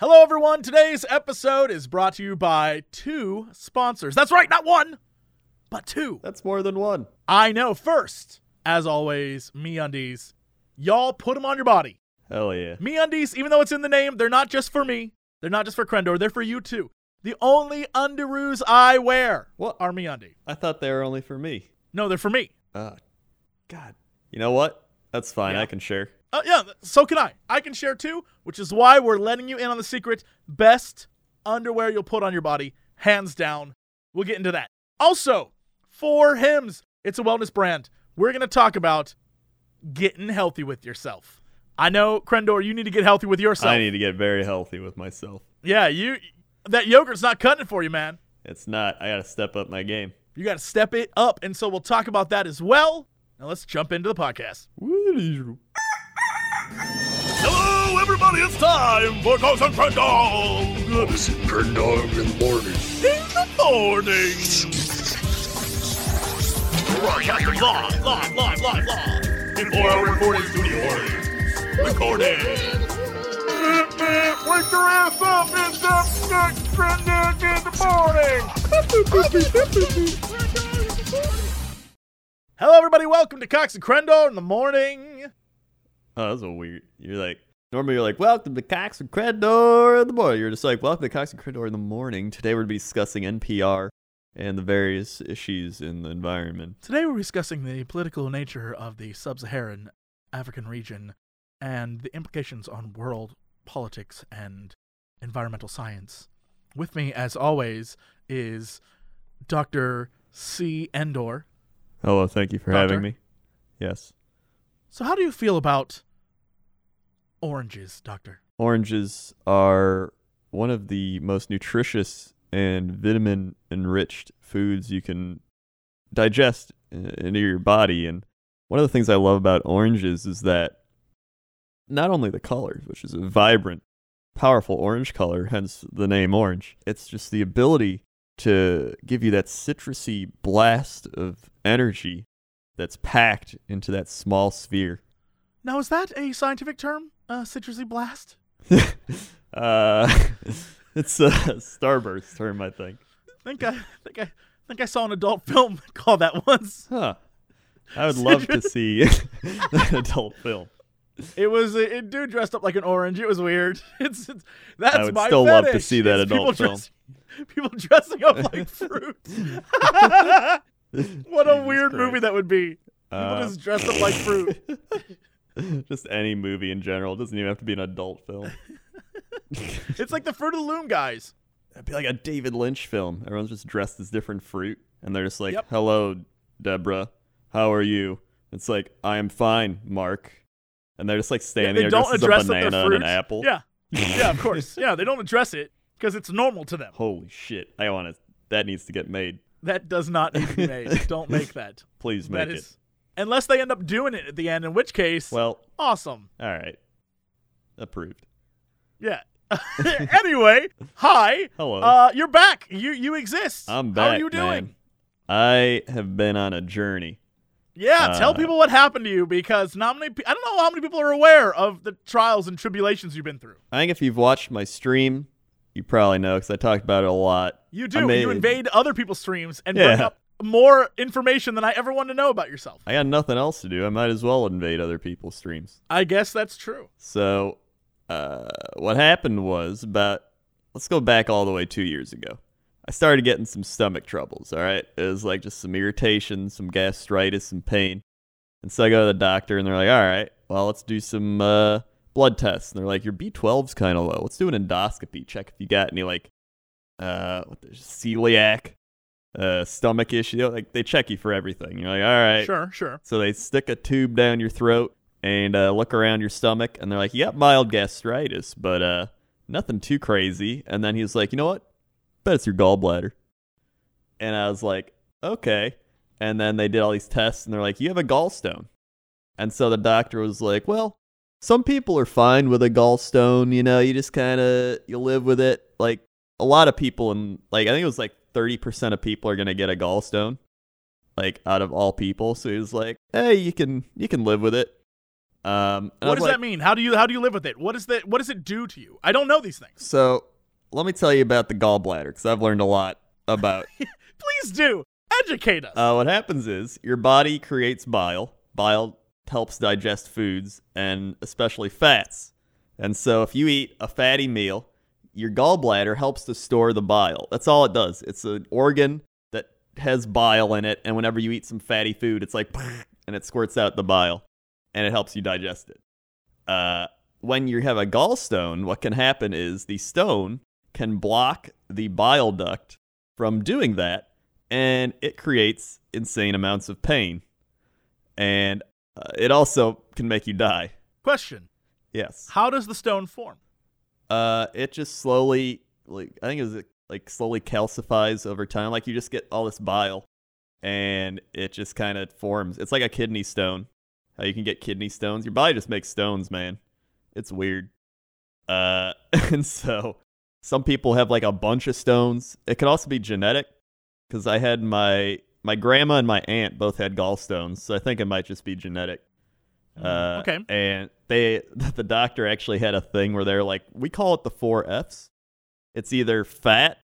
Hello, everyone. Today's episode is brought to you by two sponsors. That's right, not one, but two. That's more than one. I know. First, as always, MeUndies. Y'all put them on your body. Hell yeah. MeUndies, even though it's in the name, they're not just for me. They're not just for Crendor. They're for you too. The only underoos I wear What? are MeUndies. I thought they were only for me. No, they're for me. Uh, God. You know what? That's fine. Yeah. I can share. Uh, yeah, so can I. I can share too, which is why we're letting you in on the secret. Best underwear you'll put on your body, hands down. We'll get into that. Also, for Hims, it's a wellness brand. We're going to talk about getting healthy with yourself. I know, Crendor, you need to get healthy with yourself. I need to get very healthy with myself. yeah, you. That yogurt's not cutting it for you, man. It's not. I got to step up my game. You got to step it up, and so we'll talk about that as well. Now let's jump into the podcast. Hello, everybody. It's time for Cox and Crendor. Listen, turn dog in the morning. in the morning. Live, live, live, live, live. Before our recording studio audience. Recording. Wake your ass up. It's up next Crendor in the morning. Hello, everybody. Welcome to Cox and Crendor in the morning. Oh, that was a weird. You're like, normally you're like, welcome to Cox and Credor in the morning. You're just like, welcome to Cox and Credor in the morning. Today we're going to be discussing NPR and the various issues in the environment. Today we're discussing the political nature of the sub-Saharan African region and the implications on world politics and environmental science. With me, as always, is Dr. C. Endor. Hello, thank you for Doctor? having me. Yes. So, how do you feel about oranges, Doctor? Oranges are one of the most nutritious and vitamin enriched foods you can digest into your body. And one of the things I love about oranges is that not only the color, which is a vibrant, powerful orange color, hence the name orange, it's just the ability to give you that citrusy blast of energy that's packed into that small sphere. Now, is that a scientific term? Uh, citrusy blast? uh, it's a starburst term, I think. think I think I think I saw an adult film call that once. Huh. I would love to see an adult film. It was a, a dude dressed up like an orange. It was weird. It's, it's that's I would my still love to fetish, see that is adult people film. dressing- people dressing up like fruit. what a Jesus weird movie that would be. People Uh, just dressed up like fruit. just any movie in general. It doesn't even have to be an adult film. It's like the Fruit of the Loom guys. It'd be like a David Lynch film. Everyone's just dressed as different fruit, and they're just like, Yep. "Hello, Deborah. How are you?" It's like, "I am fine, Mark." And they're just like Yeah, standing they there don't dressed as a address that banana they're and fruit. an apple. Yeah, yeah, of course. Yeah, they don't address it because it's normal to them. Holy shit! I want to. That needs to get made. That does not need to be made. don't make that. Please make That it. is, unless they end up doing it at the end, in which case, Well, awesome. all right. Approved. Yeah. anyway, hi. Hello. Uh, you're back. You you exist. I'm back. How are you doing? man. I have been on a journey. Yeah, tell Uh, people what happened to you because not many. I don't know how many people are aware of the trials and tribulations you've been through. I think if you've watched my stream, you probably know because I talked about it a lot. You do. made- You invade other people's streams and bring Yeah. up more information than I ever want to know about yourself. I got nothing else to do. I might as well invade other people's streams. I guess that's true. So, uh, what happened was about, let's go back all the way two years ago. I started getting some stomach troubles, all right? It was like just some irritation, some gastritis, some pain. And so I go to the doctor, and they're like, all right, well, let's do some uh, blood tests. And they're like, your B12's kind of low. Let's do an endoscopy, check if you got any, like, uh, what the, celiac, uh, stomach issue. Like, they check you for everything. You're like, all right. Sure, sure. So they stick a tube down your throat and uh, look around your stomach, and they're like, "You got mild gastritis, but uh, nothing too crazy." And then he's like, "You know what? Bet it's your gallbladder." And I was like, "Okay." And then they did all these tests, and they're like, "You have a gallstone." And so the doctor was like, "Well, some people are fine with a gallstone. You know, you just kind of you live with it. Like a lot of people, and like I think it was like thirty percent of people are gonna get a gallstone." like out of all people. So he was like, "Hey, you can you can live with it." Um, What does like- that mean? How do you how do you live with it? What is that? What does it do to you? I don't know these things. So let me tell you about the gallbladder because I've learned a lot about. Please do educate us. uh, what happens is your body creates bile. Bile helps digest foods and especially fats. And so if you eat a fatty meal, your gallbladder helps to store the bile. That's all it does. It's an organ that has bile in it, and whenever you eat some fatty food, it's like and it squirts out the bile, and it helps you digest it. Uh, when you have a gallstone, what can happen is the stone can block the bile duct from doing that, and it creates insane amounts of pain. And uh, it also can make you die. Question: Yes. How does the stone form? Uh, it just slowly, like I think it was like slowly calcifies over time. Like you just get all this bile, and it just kind of forms. It's like a kidney stone. How you can get kidney stones. Your body just makes stones, man. It's weird. Uh, and so some people have like a bunch of stones. It could also be genetic, because I had my my grandma and my aunt both had gallstones, so I think it might just be genetic. Uh, okay. And they, the doctor actually had a thing where they're like, we call it the four F's. It's either fat.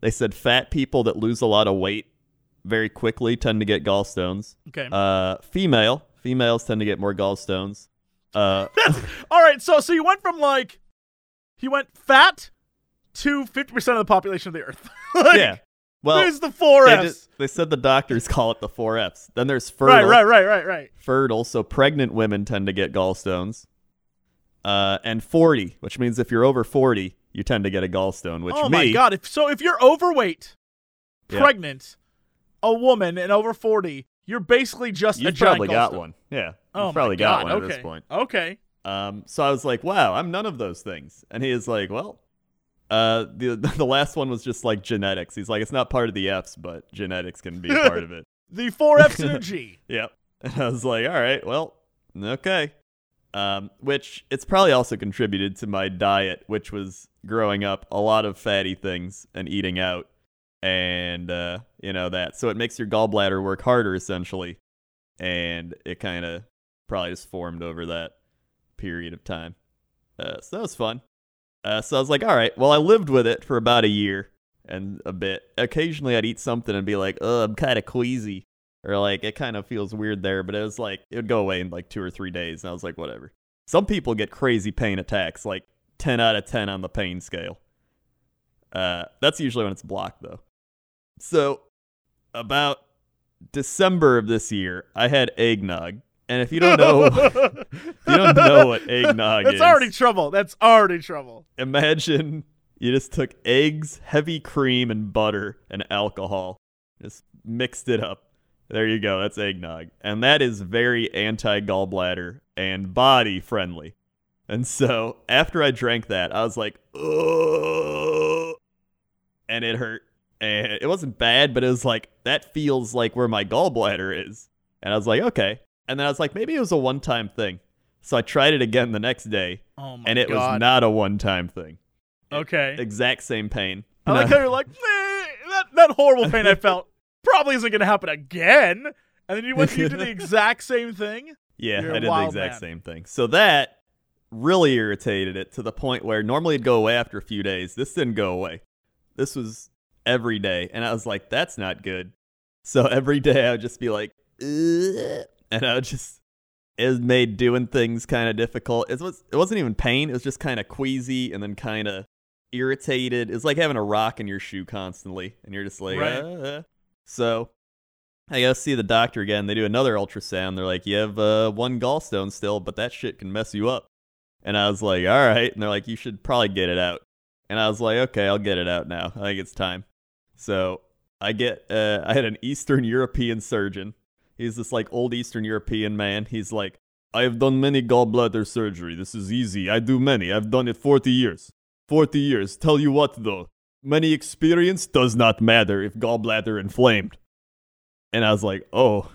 They said fat people that lose a lot of weight very quickly tend to get gallstones. Okay. Uh, female, females tend to get more gallstones. Uh, All right. So so you went from like he went fat to fifty percent of the population of the Earth. Like, yeah. Well, there's the four they, F's. just- they said the doctors call it the four F's. Then there's fertile. Right. Right. Right. Right. Right. fertile, so pregnant women tend to get gallstones. Uh, and 40, which means if you're over 40, you tend to get a gallstone, which oh me, my god! If so, if you're overweight, Yeah. pregnant, a woman, and over forty, you're basically just a you've probably got one. Yeah, Oh probably got one okay. at this point. Okay. Um, so I was like, wow, I'm none of those things. And he is like, well, uh, the the last one was just like genetics. He's like, it's not part of the F's, but genetics can be part of it. The four F's and a G. Yep. And I was like, all right, well, okay. Um, which it's probably also contributed to my diet, which was growing up a lot of fatty things and eating out, and uh, you know that. So it makes your gallbladder work harder essentially, and it kind of probably just formed over that period of time. Uh, so that was fun. Uh, so I was like, all right, well, I lived with it for about a year and a bit. Occasionally, I'd eat something and be like, oh, I'm kind of queasy or like it kind of feels weird there, but it was like it would go away in like two or three days, and I was like, whatever. Some people get crazy pain attacks, like ten out of ten on the pain scale. Uh, that's usually when it's blocked though. So, about December of this year, I had eggnog, and if you don't know, if you don't know what eggnog is That's is, already trouble. That's already trouble. imagine you just took eggs, heavy cream, and butter and alcohol, just mixed it up. There you go. That's eggnog. And that is very anti gallbladder and body friendly. And so after I drank that, I was like, oh, and it hurt. And it wasn't bad, but it was like, that feels like where my gallbladder is. And I was like, okay. And then I was like, maybe it was a one time thing. So I tried it again the next day, Oh my and it was not a one time thing. okay. Exact same pain. I like how you're like, "Eh, that that horrible pain I felt probably isn't gonna happen again. And then you went you did the exact same thing. Yeah, You're I did the exact man. same thing. So that really irritated it to the point where normally it'd go away after a few days. This didn't go away. This was every day. And I was like, that's not good. So every day I would just be like, "Ugh," and I would just, it made doing things kind of difficult. It, was, it wasn't even pain, it was just kind of queasy and then kind of irritated. It's like having a rock in your shoe constantly. And you're just like, Right. "Uh." So I go see the doctor again. They do another ultrasound. They're like, you have uh, one gallstone still, but that shit can mess you up. And I was like, all right. And they're like, you should probably get it out. And I was like, okay, I'll get it out now. I think it's time. So I get, uh, I had an Eastern European surgeon. He's this like old Eastern European man. He's like, I have done many gallbladder surgery. This is easy. I do many. I've done it 40 years. 40 years. Tell you what though, many experience does not matter if gallbladder inflamed. And I was like, oh.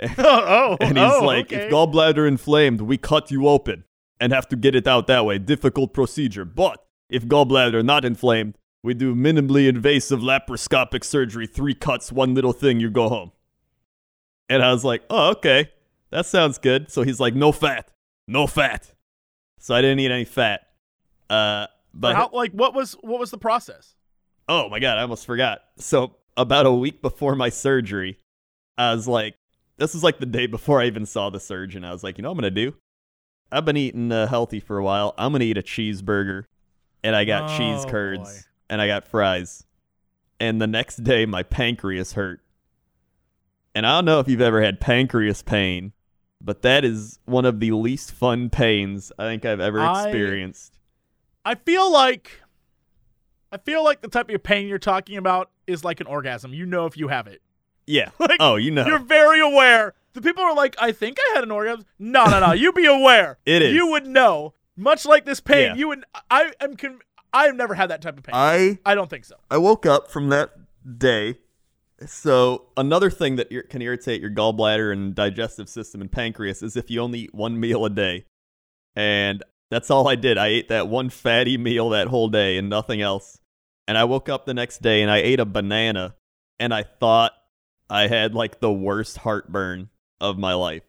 oh, oh, And he's oh, like, okay. if gallbladder inflamed, we cut you open and have to get it out that way. Difficult procedure. But if gallbladder not inflamed, we do minimally invasive laparoscopic surgery, three cuts, one little thing, you go home. And I was like, oh, okay. That sounds good. So he's like, no fat. no fat. So I didn't eat any fat. Uh, but how like what was what was the process? Oh my god, I almost forgot. So about a week before my surgery, I was like, this was like the day before I even saw the surgeon. I was like, you know what I'm gonna do? I've been eating uh, healthy for a while. I'm gonna eat a cheeseburger, and I got cheese Oh, curds, boy. and I got fries. And the next day, my pancreas hurt. And I don't know if you've ever had pancreas pain, but that is one of the least fun pains I think I've ever I- experienced. I feel like I feel like the type of pain you're talking about is like an orgasm. You know if you have it. Yeah. Like oh, you know. You're very aware. The people are like, I think I had an orgasm. No, no, no. You be aware. It is. You would know. Much like this pain, Yeah. you would. I am. Con- I have never had that type of pain. I I don't think so. I woke up from that day. So another thing that can irritate your gallbladder and digestive system and pancreas is if you only eat one meal a day. And that's all I did. I ate that one fatty meal that whole day and nothing else. And I woke up the next day and I ate a banana and I thought I had like the worst heartburn of my life.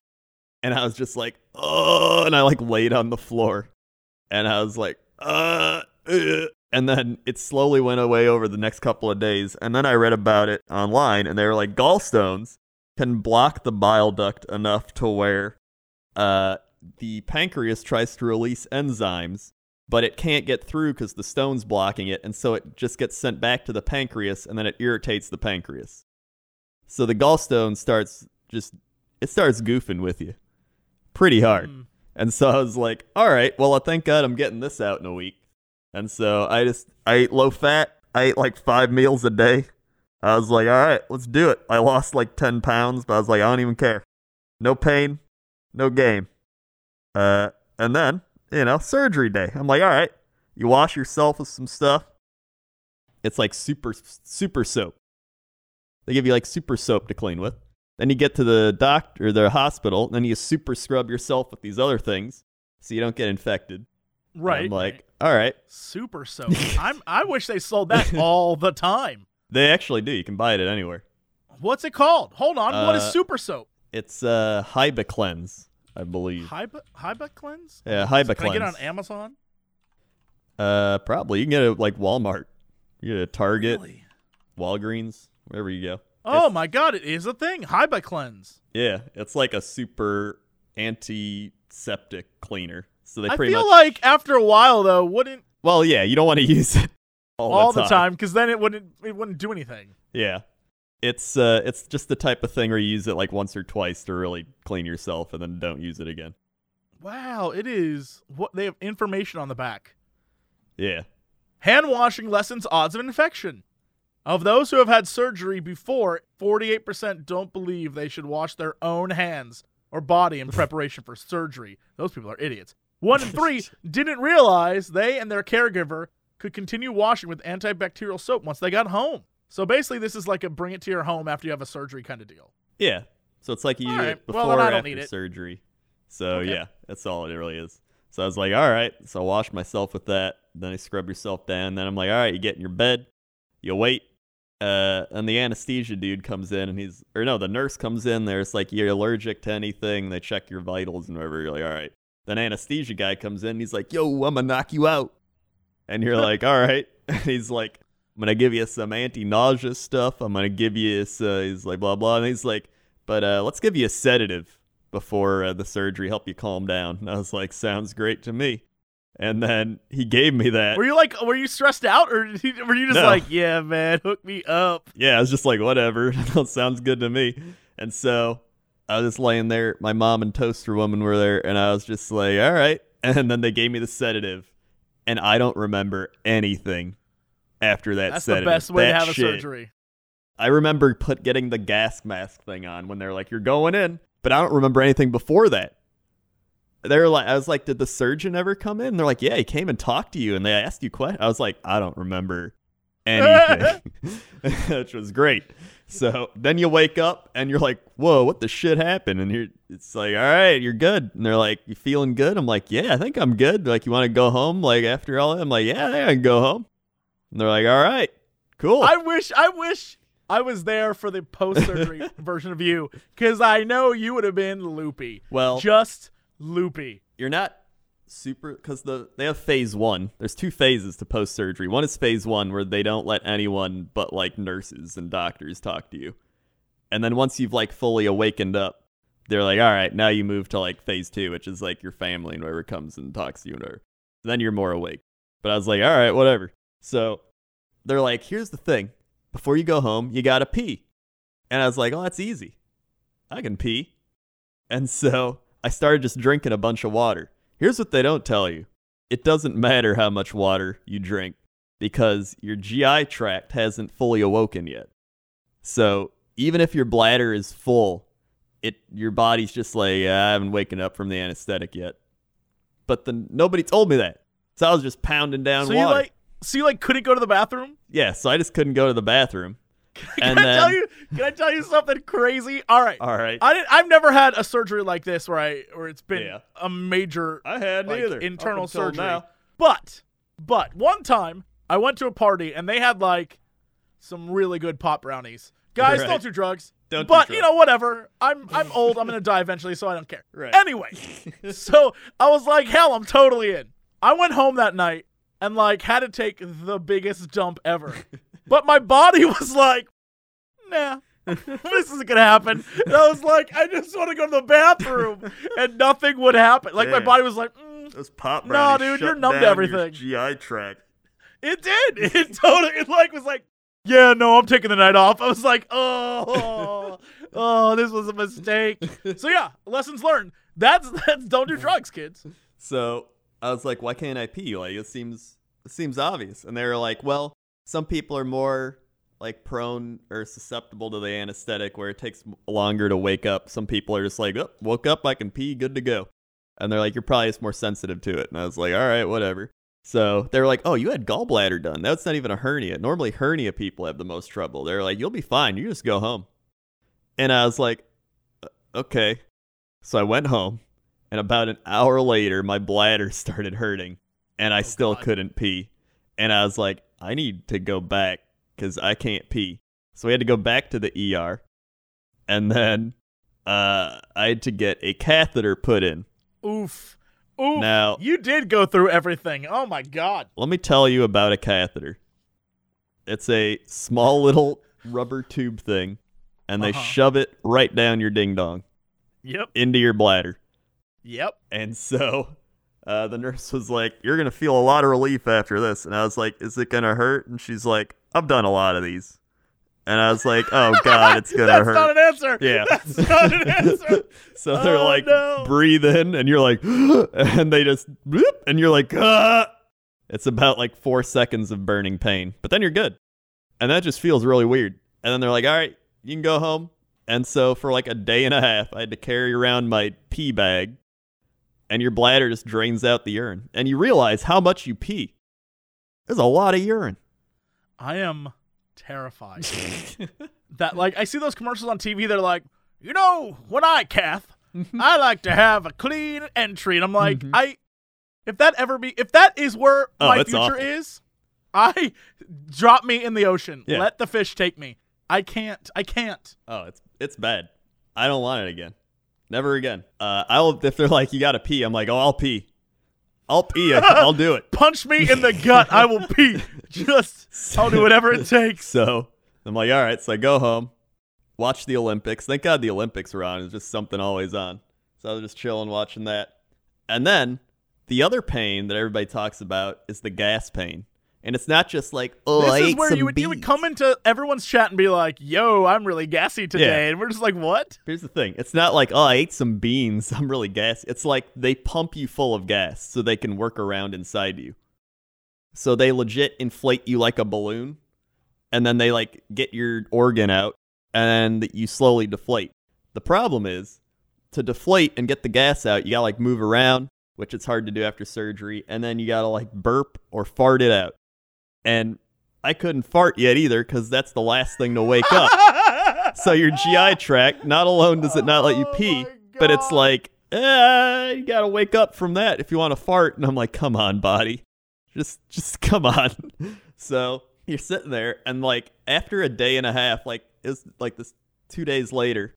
And I was just like, oh, and I like laid on the floor and I was like, uh, uh. And then it slowly went away over the next couple of days. And then I read about it online, and they were like, gallstones can block the bile duct enough to where uh, the pancreas tries to release enzymes, but it can't get through because the stone's blocking it, and so it just gets sent back to the pancreas, and then it irritates the pancreas. So the gallstone starts just it starts goofing with you pretty hard. Mm. And so I was like, all right, well, I thank God I'm getting this out in a week. And so I just, I ate low fat. I ate like five meals a day. I was like, all right, let's do it. I lost like 10 pounds, but I was like, I don't even care. No pain, no game. Uh, and then, you know, surgery day. I'm like, all right, you wash yourself with some stuff. It's like super, super soap. They give you like super soap to clean with. Then you get to the doctor, the hospital, then you super scrub yourself with these other things so you don't get infected. And Right. I'm like. All right. super soap. I'm. I wish they sold that all the time. They actually do. You can buy it at anywhere. What's it called? Hold on. what is Uh, super soap? It's uh Hibiclens, I believe. Hyba Hibiclens. Yeah, Hyba cleanse. Can I get it on Amazon? Uh, probably. You can get it at, like Walmart. You get it Target, Really? Walgreens, wherever you go. Oh It's- my god, it is a thing. Hibiclens. Yeah, it's like a super antiseptic cleaner. So they I pretty feel much. like after a while though, wouldn't well, yeah, you don't want to use it all, all the time because then it wouldn't it wouldn't do anything. Yeah. It's uh it's just the type of thing where you use it like once or twice to really clean yourself and then don't use it again. Wow, it is. What they have information on the back. Yeah. Hand washing lessens odds of infection. Of those who have had surgery before, 48% don't believe they should wash their own hands or body in preparation for surgery. Those people are idiots. One in three didn't realize they and their caregiver could continue washing with antibacterial soap once they got home. So basically, this is like a bring it to your home after you have a surgery kind of deal. Yeah. So it's like you right. it before I or after surgery. So Okay. yeah, that's all it really is. So I was like, all right. So I wash myself with that. Then I scrub yourself down. Then I'm like, all right, you get in your bed, you wait. Uh, and the anesthesia dude comes in and he's, or no, the nurse comes in there. It's like, you're allergic to anything. They check your vitals and whatever. You're like, all right. Then anesthesia guy comes in he's like, yo, I'm to knock you out. And you're like, all right. And he's like, I'm gonna give you some anti-nausea stuff. I'm gonna give you. Uh, he's like blah blah, and he's like, but uh, let's give you a sedative before uh, the surgery, help you calm down. And I was like, sounds great to me. And then he gave me that. Were you like, were you stressed out, or you- were you just No. like, yeah, man, hook me up? yeah, I was just like, whatever. sounds good to me. And so I was just laying there. My mom and toaster woman were there, and I was just like, all right. And then they gave me the sedative, and I don't remember anything after that That's sedative. the best way to That have a surgery. I remember put getting the gas mask thing on when they're like, "You're going in," but I don't remember anything before that. They're like, I was like, "Did the surgeon ever come in?" And they're like, "Yeah, he came and talked to you, and they asked you questions." I was like, "I don't remember anything," which was great. So then you wake up and you're like, "Whoa, what the shit happened?" And you're, it's like, "All right, you're good." And they're like, "You feeling good?" I'm like, "Yeah, I think I'm good." They're like, "You want to go home?" Like after all that, I'm like, "Yeah, I think I can go home." And they're like, "All right, cool." I wish, I wish I was there for the post surgery version of you because I know you would have been loopy. well, Just loopy. you're not super because the they have phase one. There's two phases to post surgery. One is phase one where they don't let anyone but like nurses and doctors talk to you, and then once you've like fully awakened up, they're like, all right, now you move to like phase two, which is like your family and whoever comes and talks to you and whatever. Then you're more awake. But I was like, all right, whatever. So they're like, here's the thing: before you go home, you gotta pee. And I was like, oh, that's easy. I can pee. And so I started just drinking a bunch of water. Here's what they don't tell you it doesn't matter how much water you drink because your GI tract hasn't fully awoken yet. So even if your bladder is full, it your body's just like "Yeah, I haven't waken up from the anesthetic yet. But then nobody told me that, so I was just pounding down So water. you like, so you like couldn't go to the bathroom? yeah, so I just couldn't go to the bathroom. Can And I then- tell you? Can I tell you something crazy? All right. All right, I didn't, I've never had a surgery like this where I where it's been Yeah. a major I had like, neither internal surgery. now. But but one time I went to a party and they had like some really good pot brownies. Guys, Right. don't do drugs. Don't do but you know whatever. I'm I'm old. I'm gonna die eventually, so I don't care. Right. Anyway, so I was like, hell, I'm totally in. I went home that night and like had to take the biggest dump ever. But my body was like, nah. this isn't gonna happen. And I was like, I just want to go to the bathroom, and nothing would happen. Like my body was like, mm, Those pop No, brownies dude, you're numb to everything. GI tract. it did. It totally. It like was like, yeah, no, I'm taking the night off. I was like, oh, oh, this was a mistake. So yeah, lessons learned. That's that's don't do drugs, kids. So I was like, why can't I pee? Like it seems it seems obvious. And they were like, well, some people are more like prone or susceptible to the anesthetic where it takes longer to wake up. Some people are just like, oh, woke up, I can pee, good to go. And they're like, you're probably just more sensitive to it. And I was like, all right, whatever. So they were like, oh, you had gallbladder done. That's not even a hernia. Normally, hernia people have the most trouble. They're like, you'll be fine. You just go home. And I was like, "Uh, okay. So I went home, and about an hour later, my bladder started hurting, and I still God. couldn't pee. And I was like, I need to go back because I can't pee. So we had to go back to the ER, and then uh, I had to get a catheter put in. Oof, oof. Now- you did go through everything. Oh my god. Let me tell you about a catheter. It's a small little rubber tube thing, and they Uh-huh. shove it right down your ding dong Yep. into your bladder. Yep. And so uh, the nurse was like, You're going to feel a lot of relief after this. And I was like, Is it going to hurt? And she's like, I've done a lot of these. And I was like, Oh, God, it's going to That's hurt. That's not an answer. Yeah. That's not an answer. so they're Oh, like, no. breathe in, and you're like, and they just, and you're like, ah. It's about like four seconds of burning pain, but then you're good. And that just feels really weird. And then they're like, all right, you can go home. And so for like a day and a half, I had to carry around my pee bag, and your bladder just drains out the urine. And you realize how much you pee. There's a lot of urine. I am terrified. that like I see those commercials on TV. They're like, you know, when I cath, Mm-hmm. I like to have a clean entry, and I'm like, I if that ever be if that is where Oh, my future awful. is, I drop me in the ocean. Yeah. Let the fish take me. I can't. I can't. Oh, it's it's bad. I don't want it again. Never again. Uh, I'll if they're like you gotta pee. I'm like, oh, I'll pee. I'll pee. I'll do it. Punch me in the gut. I will pee. Just I'll do whatever it takes. So I'm like, all right. So I go home, watch the Olympics. Thank God the Olympics were on. It's just something always on. So I was just chilling watching that. And then the other pain that everybody talks about is the gas pain. And it's not just like, oh, I this is ate where some you would, you would come into everyone's chat and be like, "Yo, I'm really gassy today," Yeah. and we're just like, "What?" Here's the thing. It's not like, oh, I ate some beans. I'm really gassy. It's like they pump you full of gas so they can work around inside you. So they legit inflate you like a balloon, and then they like get your organ out, and you slowly deflate. The problem is to deflate and get the gas out, you gotta like move around, which it's hard to do after surgery, and then you gotta like burp or fart it out. And I couldn't fart yet either because that's the last thing to wake up. So your GI tract, not alone does it not let you Oh pee, my but it's like, eh, you gotta wake up from that if you want to fart. And I'm like, come on, body, just just come on. So you're sitting there, and like after a day and a half, like it was like this two days later,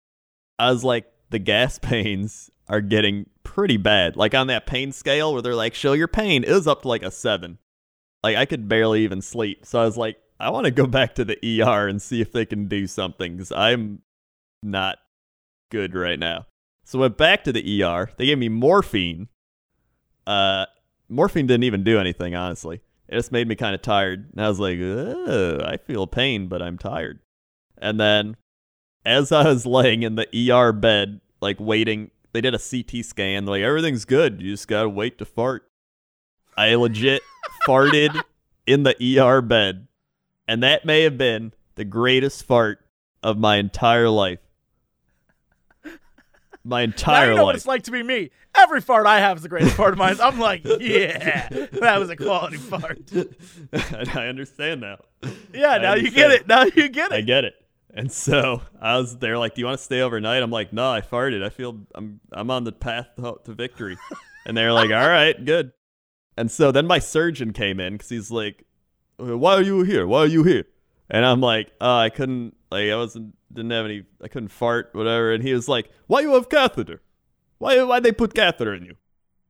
I was like, the gas pains are getting pretty bad. Like on that pain scale where they're like, show your pain, it was up to like a seven. Like I could barely even sleep. So I was like, I want to go back to the ER and see if they can do something because I'm not good right now. So I went back to the ER. They gave me morphine. Uh, morphine didn't even do anything, honestly. It just made me kind of tired. And I was like, I feel pain, but I'm tired. And then as I was laying in the ER bed, like waiting, they did a CT scan. They're like, everything's good. You just got to wait to fart. I legit farted in the ER bed. And that may have been the greatest fart of my entire life. My Now entire you know what it's like to be me. Every fart I have is the greatest part of mine. I'm like, yeah, that was a quality fart. I understand now. Yeah, now you get it. Now you get it. I get it. And so I was there, like, "Do you want to stay overnight?" I'm like, "No, I farted. I feel I'm I'm on the path to, to victory." and they're like, "All right, good." And so then my surgeon came in because he's like, "Why are you here? Why are you here?" And I'm like, "Oh, I couldn't. Like, I wasn't. Didn't have any. I couldn't fart, whatever." And he was like, "Why you have catheter? Why why they put catheter in you?"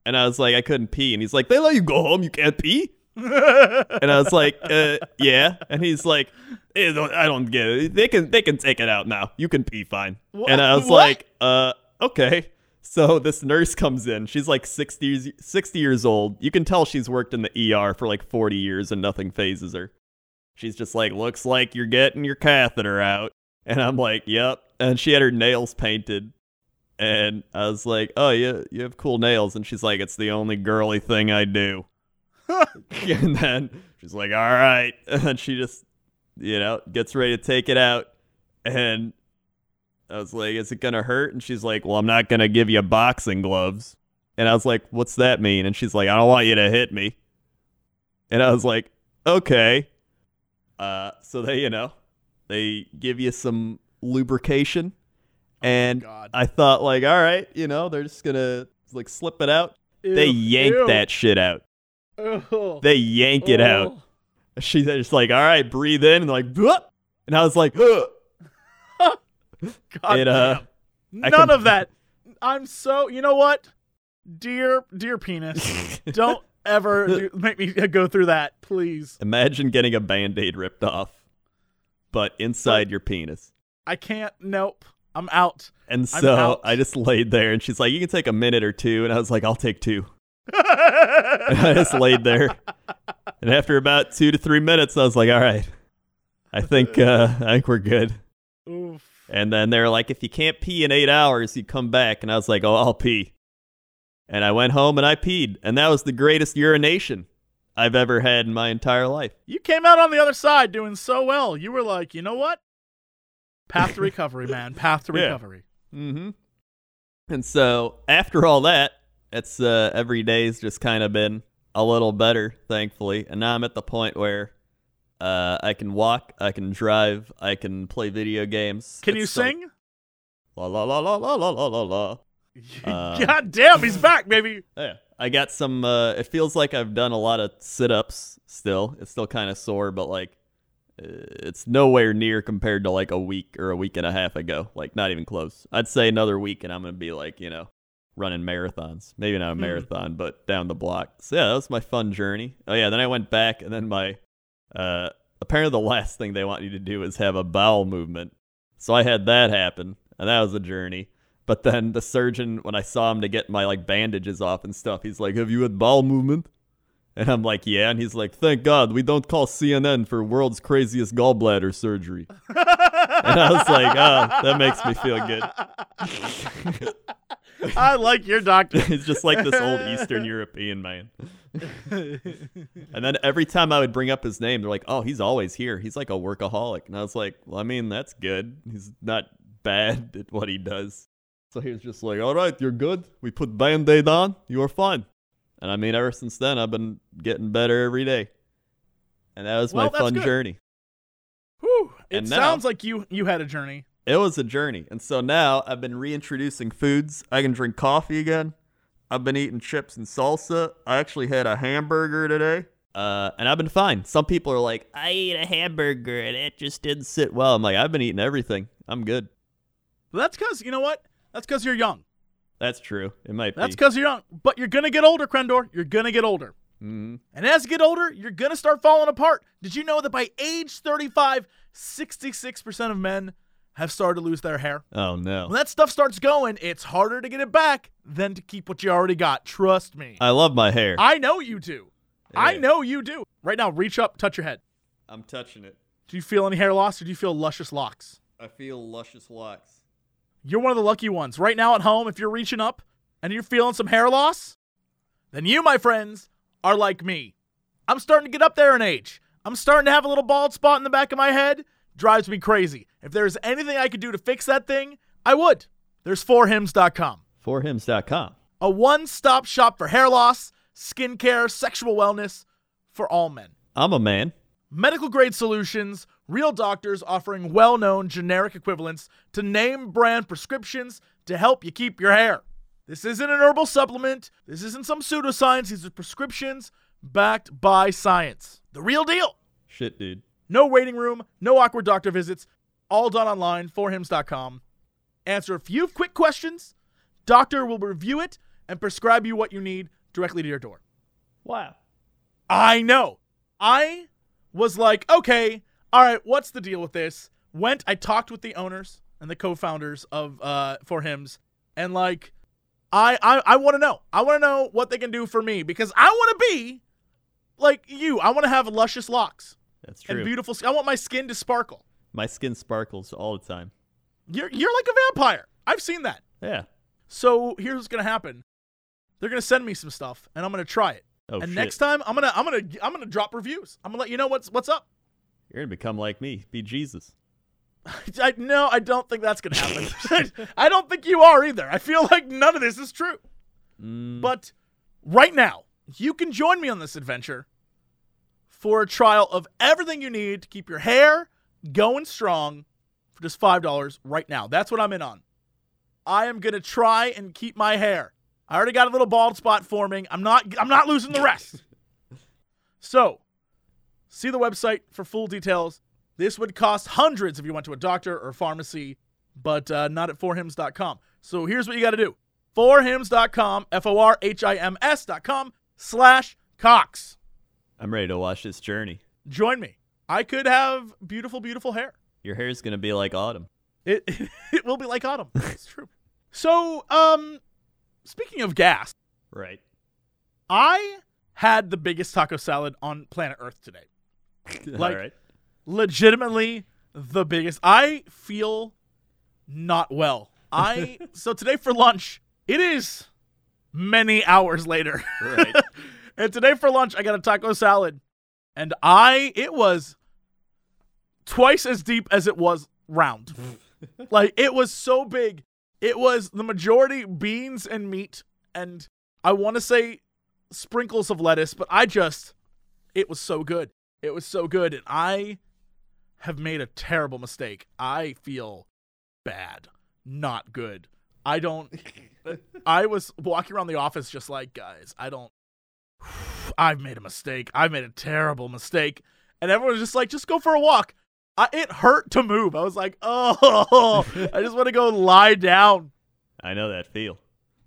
And I was like, "I couldn't pee." And he's like, "They let you go home. You can't pee." And I was like, uh, yeah. And he's like, eh, don't- I don't get it. They can they can take it out now. You can pee fine. And I was what? like, uh, okay. So this nurse comes in. She's like 60 years, 60 years old. You can tell she's worked in the ER for like 40 years and nothing fazes her. She's just like, looks like you're getting your catheter out. And I'm like, yep. And she had her nails painted. And I was like, oh, yeah, you have cool nails. And she's like, it's the only girly thing I do. and then she's like, all right. And she just, you know, gets ready to take it out. And I was like, is it going to hurt? And she's like, well, I'm not going to give you boxing gloves. And I was like, what's that mean? And she's like, I don't want you to hit me. And I was like, okay. Uh, so they, you know, they give you some lubrication. And God. I thought, like, all right, you know, they're just going to like slip it out. They yank ew. that shit out. Ew. They yank it out. Oh. She's just like, all right, breathe in, and like, "Bleh." and I was like, "Ugh." God It, uh. None can- of that. I'm so. You know what, dear, dear penis, don't ever do, make me go through that, please. imagine getting a band-aid ripped off, but inside your penis. I can't. Nope. I'm out. And so out. I just laid there, and she's like, "You can take a minute or two. and I was like, "I'll take two. And I just laid there, and after about two to three minutes, I was like, "All right, I think uh, I think we're good." Oof. And then they're like, if you can't pee in eight hours, you come back. And I was like, oh, I'll pee. And I went home and I peed. And that was the greatest urination I've ever had in my entire life. You came out on the other side doing so well. You were like, you know what? Path to recovery, man. Path to Yeah. recovery. Mm-hmm. And so after all that, it's uh, every day's just kind of been a little better, thankfully. And now I'm at the point where uh, I can walk, I can drive, I can play video games. Can you It's like, sing? La la la la la la la la la. Uh, God damn, he's back, baby. Yeah, I got some. Uh, it feels like I've done a lot of sit-ups. Still, it's still kind of sore, but like, uh, it's nowhere near compared to like a week or a week and a half ago. Like, not even close. I'd say another week, and I'm gonna be like, you know, running marathons. Maybe not a Hmm. marathon, but down the block. So yeah, that was my fun journey. Oh yeah, then I went back, and then my. Uh, apparently, the last thing they want you to do is have a bowel movement. So I had that happen, and that was a journey. But then the surgeon, when I saw him to get my like bandages off and stuff, he's like, "Have you had bowel movement?" And I'm like, "Yeah." And he's like, "Thank God we don't call CNN for world's craziest gallbladder surgery." and I was like, "Oh, that makes me feel good." I like your doctor. He's just like this old Eastern European man. And then every time I would bring up his name, they're like, "Oh, he's always here. He's like a workaholic." And I was like, "Well, I mean, that's good. He's not bad at what he does." So he was just like, "All right, you're good. We put band-aid on. You are fine." And I mean, ever since then, I've been getting better every day. And that was Well, my fun good. journey. Whew. It now- sounds like you you had a journey. It was a journey. And so now I've been reintroducing foods. I can drink coffee again. I've been eating chips and salsa. I actually had a hamburger today. Uh, and I've been fine. Some people are like, I ate a hamburger and it just didn't sit well. I'm like, I've been eating everything. I'm good. Well, That's because you know what? That's because you're young. That's true. It might That's because you're young. But you're going to get older, Crendor. You're going to get older. Mhm. And as you get older, you're going to start falling apart. Did you know that by age 35, 66% of men have started to lose their hair? Oh no. When that stuff starts going, it's harder to get it back than to keep what you already got. Trust me. I love my hair. I know you do. I know you do. Right now, reach up, touch your head. I'm touching it. Do you feel any hair loss or do you feel luscious locks? I feel luscious locks. You're one of the lucky ones. Right now at home, if you're reaching up and you're feeling some hair loss, then you, my friends, are like me. I'm starting to get up there in age. I'm starting to have a little bald spot in the back of my head. Drives me crazy. If there's anything I could do to fix that thing, I would. There's 4hims.com. Forhims.com. A one stop shop for hair loss, skincare, sexual wellness for all men. I'm a man. Medical grade solutions, real doctors offering well known generic equivalents to name brand prescriptions to help you keep your hair. This isn't an herbal supplement. This isn't some pseudoscience. These are prescriptions backed by science. The real deal. Shit, dude. No waiting room, no awkward doctor visits, all done online, forhims.com. Answer a few quick questions. Doctor will review it and prescribe you what you need directly to your door. Wow. I know. I was like, okay, all right, what's the deal with this? Went, I talked with the owners and the co-founders of uh for Hims, and like, I I, I want to know. I want to know what they can do for me because I want to be like you. I want to have luscious locks That's true. and beautiful. I want my skin to sparkle. my skin sparkles all the time. You're you're like a vampire. I've seen that. Yeah. So here's what's gonna happen. They're gonna send me some stuff, and I'm gonna try it. Oh and shit. next time, I'm gonna I'm gonna I'm gonna drop reviews. I'm gonna let you know what's what's up. You're gonna become like me. Be Jesus. I, no, I don't think that's gonna happen. I don't think you are either. I feel like none of this is true. Mm, But right now, you can join me on this adventure for a trial of everything you need to keep your hair going strong for just $5 right now. That's what I'm in on. I am going to try and keep my hair. I already got a little bald spot forming. I'm not I'm not losing the rest. so, see the website for full details. This would cost hundreds if you went to a doctor or pharmacy, but uh, not at forhims.com. So here's what you got to do forhims.com, F O R H I M S.com slash Cox. I'm ready to watch this journey. Join me. I could have beautiful, beautiful hair. Your hair's gonna be like autumn. It, it will be like autumn. It's true. So, um, speaking of gas, Right. I had the biggest taco salad on planet Earth today. Like- all right. legitimately the biggest. I feel not well. I so today for lunch, it is many hours later. Right. And today for lunch I got a taco salad and I it was twice as deep as it was round. like it was so big. It was the majority beans and meat and I want to say sprinkles of lettuce, but I just it was so good. It was so good and I have made a terrible mistake. I feel bad. Not good. I don't I was walking around the office just like, guys, I don't I've made a mistake. I've made a terrible mistake. And everyone was just like, just go for a walk. I, it hurt to move. I was like, oh, I just want to go lie down. I know that feel.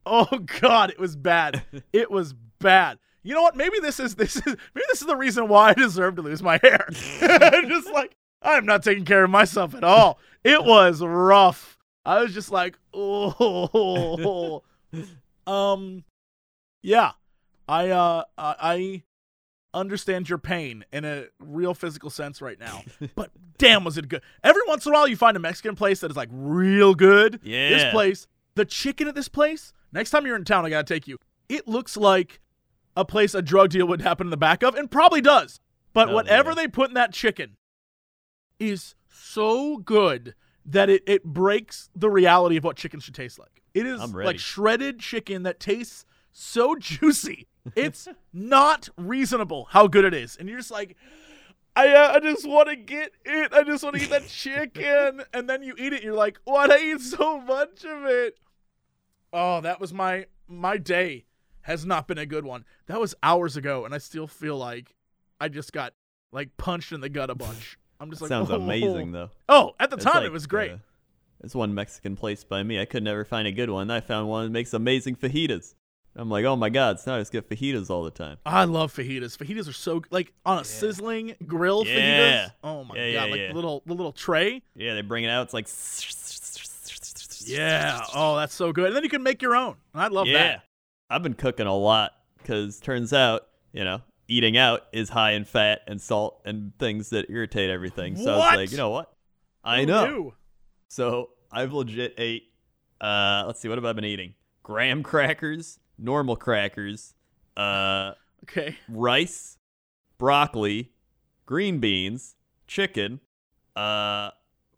Oh God, it was bad. It was bad. You know what? Maybe this is this is maybe this is the reason why I deserve to lose my hair. Just like I'm not taking care of myself at all. It was rough. I was just like, oh, um, yeah. I uh I understand your pain in a real physical sense right now. But damn, was it good? Every once in a while, you find a Mexican place that is like real good. Yeah. This place, the chicken at this place. Next time you're in town, I gotta take you. It looks like a place a drug deal would happen in the back of, and probably does. But Oh, whatever they put in that chicken is so good that it, it breaks the reality of what chicken should taste like. It is like shredded chicken that tastes so juicy. It's not reasonable how good it is. And you're just like, I, uh, I just want to get it. I just want to eat that chicken. And then you eat it. You're like, why'd I eat so much of it? Oh, that was my my day. Has not been a good one. That was hours ago, and I still feel like I just got like punched in the gut a bunch. I'm just like, Sounds oh. amazing though. Oh, at the It's time like, it was great. uh, There's one Mexican place by me. I could never find a good one. I found one that makes amazing fajitas. I'm like, oh my god, so now I just get fajitas all the time. I love fajitas. Fajitas are so like on a sizzling grill Yeah. fajitas. Oh my Yeah, god, yeah, like yeah. the little the little tray. Yeah, they bring it out. It's like, Yeah. Oh, that's so good. And then you can make your own. I love yeah. that. I've been cooking a lot because turns out, you know, eating out is high in fat and salt and things that irritate everything. So I What? was like, you know what? I Who know. knew? So I've legit ate. Uh, let's see, what have I been eating? Graham crackers, normal crackers, uh, Okay. rice, broccoli, green beans, chicken. Uh,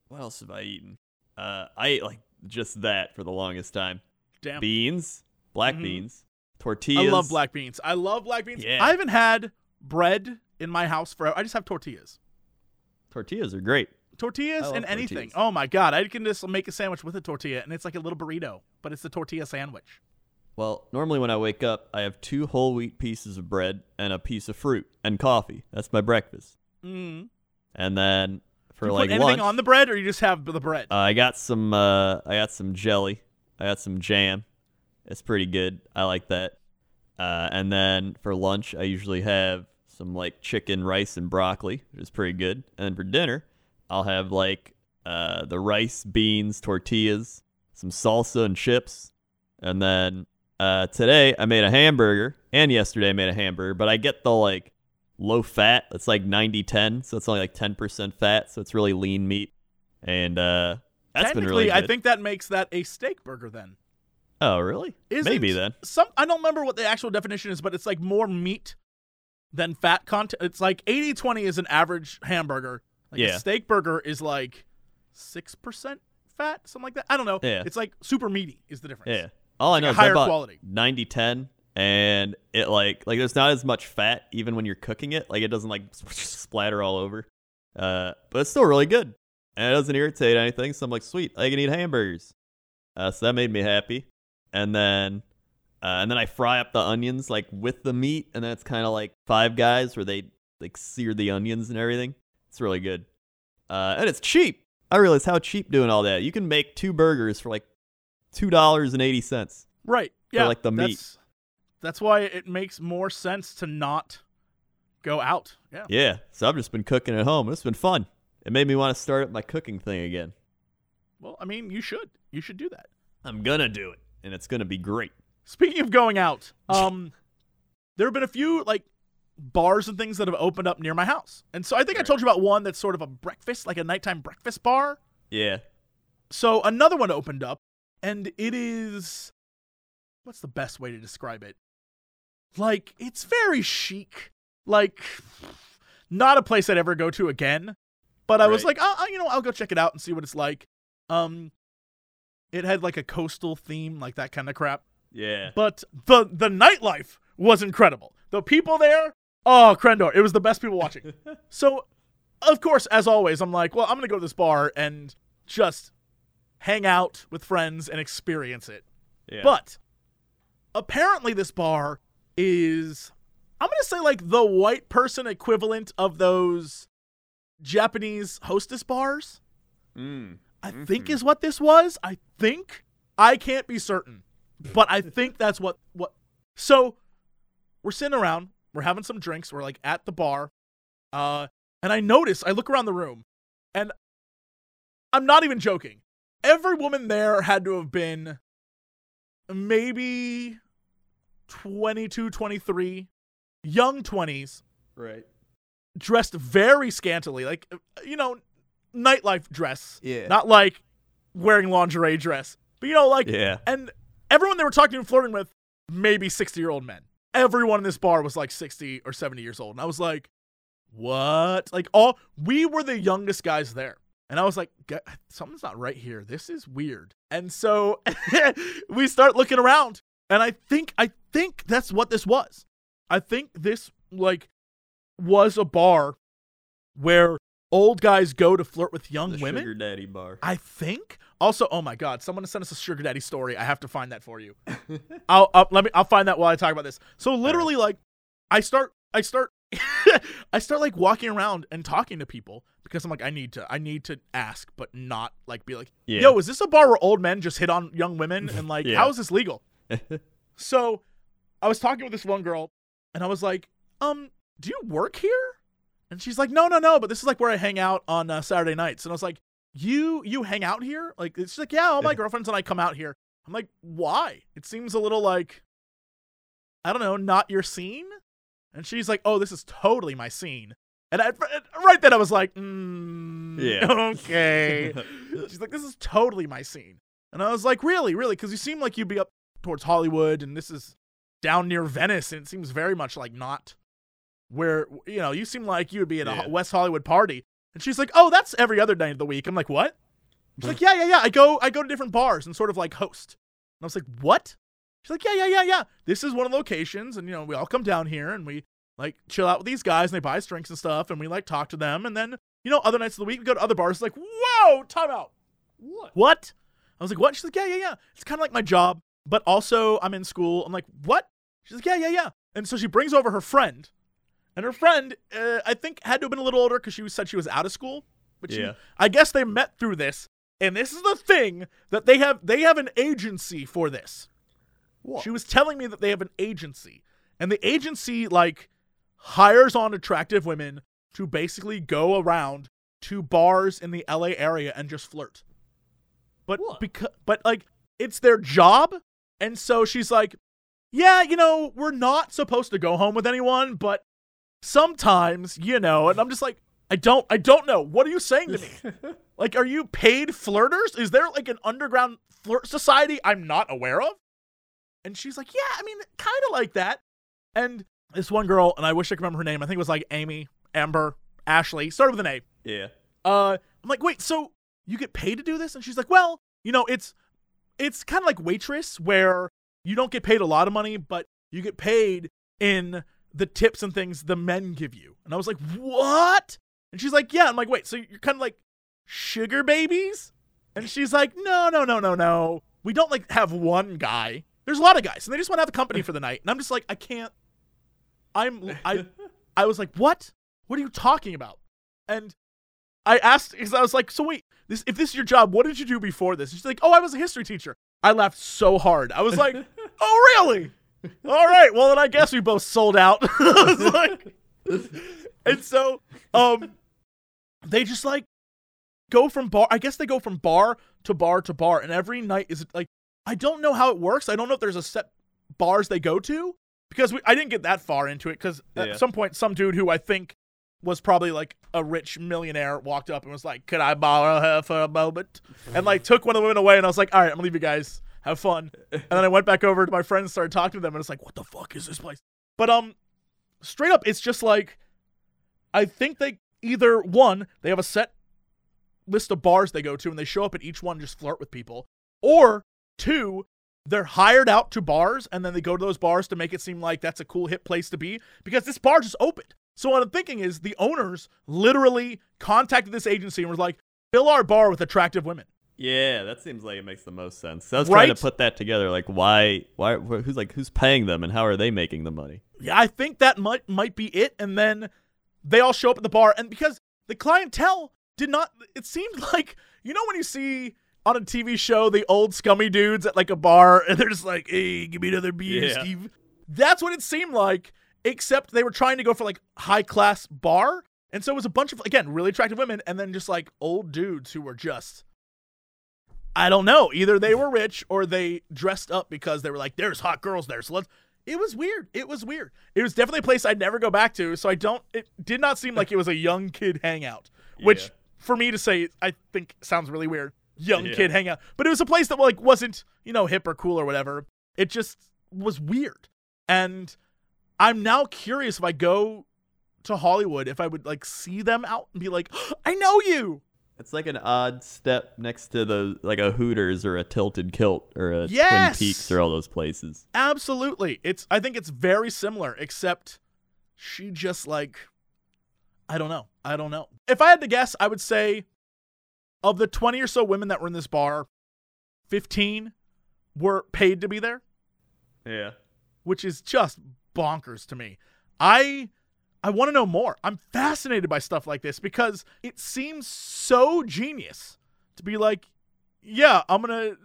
what else have I eaten? Uh, I ate like just that for the longest time. Damn. Beans, black Mhm. beans, tortillas. I love black beans. I love black beans. Yeah. I haven't had bread in my house for I just have tortillas. Tortillas are great. Tortillas and anything. tortillas. Oh my god, I can just make a sandwich with a tortilla and it's like a little burrito, but it's a tortilla sandwich. Well, normally when I wake up, I have two whole wheat pieces of bread and a piece of fruit and coffee. That's my breakfast. Mm. And then for you like put anything lunch, on the bread or you just have the bread? uh, I got some. Uh, I got some jelly. I got some jam. It's pretty good. I like that. Uh, and then for lunch, I usually have some like chicken, rice, and broccoli, which is pretty good. And then for dinner, I'll have like uh, the rice, beans, tortillas, some salsa and chips. And then uh, today I made a hamburger, and yesterday I made a hamburger, but I get the like low fat. It's like 90 10, so it's only like 10% fat, so it's really lean meat. And uh, that's been Technically, really good. I think that makes that a steak burger then. Oh, really? Isn't Maybe then. Some I don't remember what the actual definition is, but it's like more meat than fat content. It's like 80-20 is an average hamburger. Like Yeah. a steak burger is like 6% fat, something like that. I don't know. Yeah. It's like super meaty is the difference. Yeah. All I know a is I bought quality. 90 10 and it like like there's not as much fat even when you're cooking it. Like it doesn't like splatter all over. Uh but it's still really good. And it doesn't irritate anything. So I'm like, sweet, I can eat hamburgers. Uh so that made me happy. And then uh, and then I fry up the onions like with the meat, and then it's kind of like Five Guys where they like sear the onions and everything. It's really good, uh, and it's cheap. I realize how cheap doing all that. You can make two burgers for like two dollars and eighty cents. Right. Yeah. like, the meat. That's, that's why it makes more sense to not go out. Yeah. Yeah, so I've just been cooking at home. It's been fun. It made me want to start up my cooking thing again. Well, I mean, you should. You should do that. I'm gonna do it, and it's gonna be great. Speaking of going out, um, there have been a few like bars and things that have opened up near my house, and so I think I told you about one that's sort of a breakfast, like a nighttime breakfast bar. Yeah, So another one opened up, and it is what's the best way to describe it? Like it's very chic, like not a place I'd ever go to again. But I was Right. like, oh, oh, you know, I'll go check it out and see what it's like. Um, it had like a coastal theme, like that kind of crap. yeah. But the the nightlife was incredible. The people there, oh, Crendor, it was the best people watching. so, of course, as always, I'm like, well, I'm gonna go to this bar and just hang out with friends and experience it. yeah. But apparently, this bar is, I'm gonna say, like the white person equivalent of those Japanese hostess bars. Mm. I think is what this was. I think I can't be certain, but I think that's what what. So we're sitting around, we're having some drinks, we're like at the bar, uh, and I notice I look around the room, and I'm not even joking. Every woman there had to have been maybe 22, 23, young 20s, right. dressed very scantily, like you know, nightlife dress. Yeah. Not like wearing lingerie dress, but you know, like, Yeah. and everyone they were talking and flirting with, maybe 60 year old men. Everyone in this bar was like 60 or 70 years old. And I was like, what? Like, all, we were the youngest guys there. And I was like, "G- something's not right here. This is weird. And so we start looking around. And I think, I think that's what this was. I think this, like, was a bar where old guys go to flirt with young The women. sugar daddy bar. I think. Also, oh my God, someone sent us a sugar daddy story. I have to find that for you. I'll, I'll let me. I'll find that while I talk about this. So literally, like, I start, I start I start like walking around and talking to people because I'm like, I need to, I need to ask, but not like be like, Yeah. yo, is this a bar where old men just hit on young women and like, Yeah. how is this legal? So I was talking with this one girl and I was like, um, do you work here? And she's like, no, no, no, but this is like where I hang out on uh, Saturday nights. And I was like, you, you hang out here? Like, it's like, yeah, all my girlfriends and I come out here. I'm like, why? It seems a little like, I don't know, not your scene. And she's like, oh, this is totally my scene. And I, right then I was like, mm, Yeah. okay. She's like, this is totally my scene. And I was like, really, really? Because you seem like you'd be up towards Hollywood, and this is down near Venice, and it seems very much like not where, you know, you seem like you would be at a Yeah. West Hollywood party. And she's like, oh, that's every other night of the week. I'm like, what? She's like, yeah, yeah, yeah. I go, I go to different bars and sort of like host. And I was like, what? She's like, yeah, yeah, yeah, yeah. This is one of the locations, and you know, we all come down here and we like chill out with these guys, and they buy us drinks and stuff, and we like talk to them, and then you know, other nights of the week we go to other bars. It's like, whoa, time out. what? What? I was like, what? She's like, yeah, yeah, yeah. It's kind of like my job, but also I'm in school. I'm like, what? She's like, yeah, yeah, yeah. And so she brings over her friend, and her friend, uh, I think, had to have been a little older because she said she was out of school. But she, Yeah. I guess they met through this, and this is the thing that they have. They have an agency for this. What? She was telling me that they have an agency, and the agency like hires on attractive women to basically go around to bars in the LA area and just flirt. But What? because but like it's their job, and so she's like, "Yeah, you know, we're not supposed to go home with anyone, but sometimes, you know." And I'm just like, "I don't I don't know. What are you saying to me?" Like, are you paid flirters? Is there like an underground flirt society I'm not aware of? And she's like, yeah, I mean, kind of like that. And this one girl, and I wish I could remember her name. I think it was like Amy, Amber, Ashley, started with an A. yeah. Uh, I'm like, wait, so you get paid to do this? And she's like, well, you know, it's it's kind of like waitress where you don't get paid a lot of money, but you get paid in the tips and things the men give you. And I was like, what? And she's like, yeah. I'm like, wait, so you're kind of like sugar babies? And she's like, no, no, no, no, no. We don't like have one guy. There's a lot of guys, and they just want to have a company for the night. And I'm just like, I can't. I'm I I was like, what? What are you talking about? And I asked because I was like, so wait, this if this is your job, what did you do before this? And she's like, oh, I was a history teacher. I laughed so hard. I was like, oh, really? All right. Well, then I guess we both sold out. I was like, and so um, they just like go from bar. I guess they go from bar to bar to bar, and every night is like I don't know how it works. I don't know if there's a set bars they go to because we, I didn't get that far into it because Yeah. at some point some dude who I think was probably like a rich millionaire walked up and was like, "Could I borrow her for a moment?" and like took one of the women away, and I was like, "All right, I'm gonna leave you guys. Have fun." And then I went back over to my friends, started talking to them, and it's like, "What the fuck is this place?" But um, straight up, it's just like I think they either one they have a set list of bars they go to, and they show up at each one and just flirt with people, or two they're hired out to bars and then they go to those bars to make it seem like that's a cool hip place to be because this bar just opened. So what I'm thinking is the owners literally contacted this agency and was like, fill our bar with attractive women. Yeah, that seems like it makes the most sense. So I was trying to put that together. Like, why? Why? Who's like who's paying them, and how are they making the money? Yeah, I think that might might be it. And then they all show up at the bar, and because the clientele did not, it seemed like you know when you see on a TV show the old scummy dudes at like a bar, and they're just like, "Hey, give me another beer, Yeah. Steve." That's what it seemed like. Except they were trying to go for like high class bar, and so it was a bunch of again really attractive women, and then just like old dudes who were just. I don't know. Either they were rich or they dressed up because they were like, "There's hot girls there." So let's. It was weird. It was weird. It was definitely a place I'd never go back to. So I don't. It did not seem like it was a young kid hangout, which Yeah. for me to say, I think sounds really weird. Young Yeah. kid hangout, but it was a place that like wasn't you know hip or cool or whatever. It just was weird, and I'm now curious if I go to Hollywood if I would like see them out and be like, I know you. It's like an odd step next to the like a Hooters or a Tilted Kilt or a Yes! Twin Peaks or all those places. Absolutely. It's I think it's very similar except she just like I don't know. I don't know. If I had to guess, I would say of the 20 or so women that were in this bar, 15 were paid to be there, Yeah. which is just bonkers to me. I I want to know more. I'm fascinated by stuff like this because it seems so genius to be like, yeah, I'm going to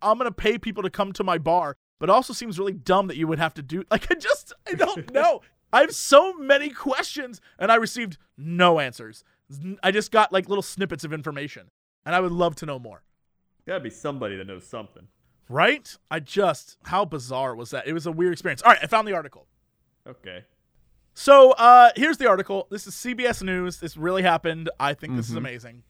I'm going to pay people to come to my bar, but also seems really dumb that you would have to do like I just I don't know. I have so many questions and I received no answers. I just got like little snippets of information and I would love to know more. Gotta be somebody that knows something. Right? I just how bizarre was that? It was a weird experience. All right, I found the article. Okay. So uh, here's the article. This is CBS News. This really happened. I think this is amazing.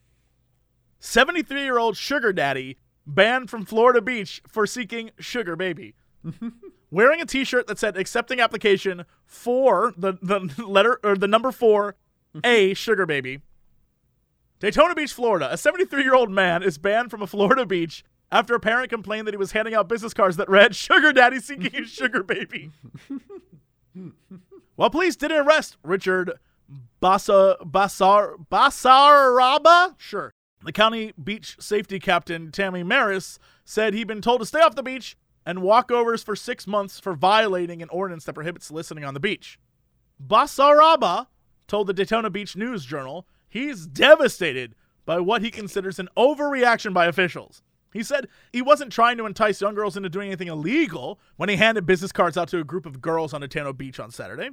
73 year old sugar daddy banned from Florida Beach for seeking sugar baby. Wearing a t shirt that said accepting application for the, the letter or the number four, A sugar baby. Daytona Beach, Florida. A 73 year old man is banned from a Florida beach after a parent complained that he was handing out business cards that read Sugar Daddy seeking his sugar baby. While police didn't arrest Richard Basa, Basar, Basaraba, sure, the county beach safety captain, Tammy Maris, said he'd been told to stay off the beach and walkovers for six months for violating an ordinance that prohibits listening on the beach. Basaraba told the Daytona Beach News Journal he's devastated by what he considers an overreaction by officials. He said he wasn't trying to entice young girls into doing anything illegal when he handed business cards out to a group of girls on Daytona Beach on Saturday.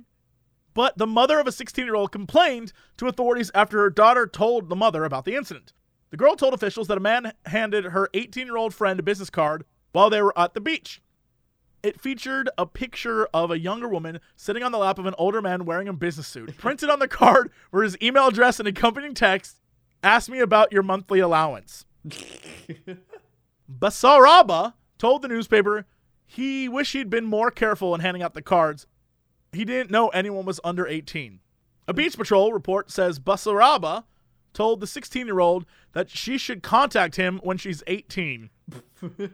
But the mother of a 16 year old complained to authorities after her daughter told the mother about the incident. The girl told officials that a man handed her 18 year old friend a business card while they were at the beach. It featured a picture of a younger woman sitting on the lap of an older man wearing a business suit. Printed on the card were his email address and accompanying text Ask me about your monthly allowance. Basaraba told the newspaper he wished he'd been more careful in handing out the cards. He didn't know anyone was under 18. A Beach Patrol report says Basaraba told the 16 year old that she should contact him when she's 18.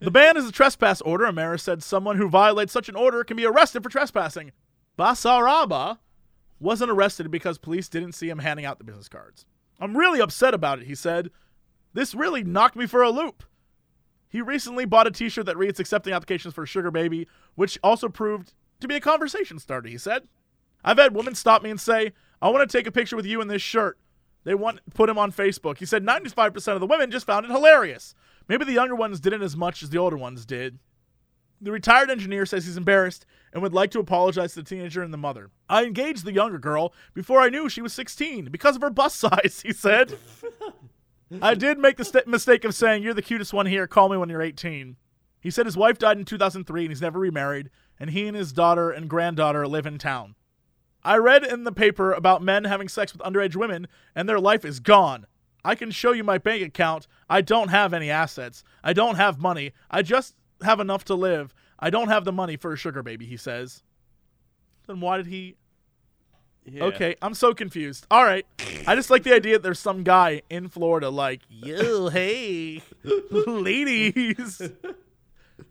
the ban is a trespass order. Amara said someone who violates such an order can be arrested for trespassing. Basaraba wasn't arrested because police didn't see him handing out the business cards. I'm really upset about it, he said. This really knocked me for a loop. He recently bought a t shirt that reads accepting applications for Sugar Baby, which also proved to be a conversation starter, he said. I've had women stop me and say, I want to take a picture with you in this shirt. They want put him on Facebook. He said 95% of the women just found it hilarious. Maybe the younger ones didn't as much as the older ones did. The retired engineer says he's embarrassed and would like to apologize to the teenager and the mother. I engaged the younger girl before I knew she was 16 because of her bust size, he said. I did make the st- mistake of saying, You're the cutest one here. Call me when you're 18. He said his wife died in 2003 and he's never remarried, and he and his daughter and granddaughter live in town. I read in the paper about men having sex with underage women and their life is gone. I can show you my bank account. I don't have any assets. I don't have money. I just have enough to live. I don't have the money for a sugar baby, he says. Then why did he Yeah. Okay, I'm so confused. All right. I just like the idea that there's some guy in Florida like, yo, hey, ladies.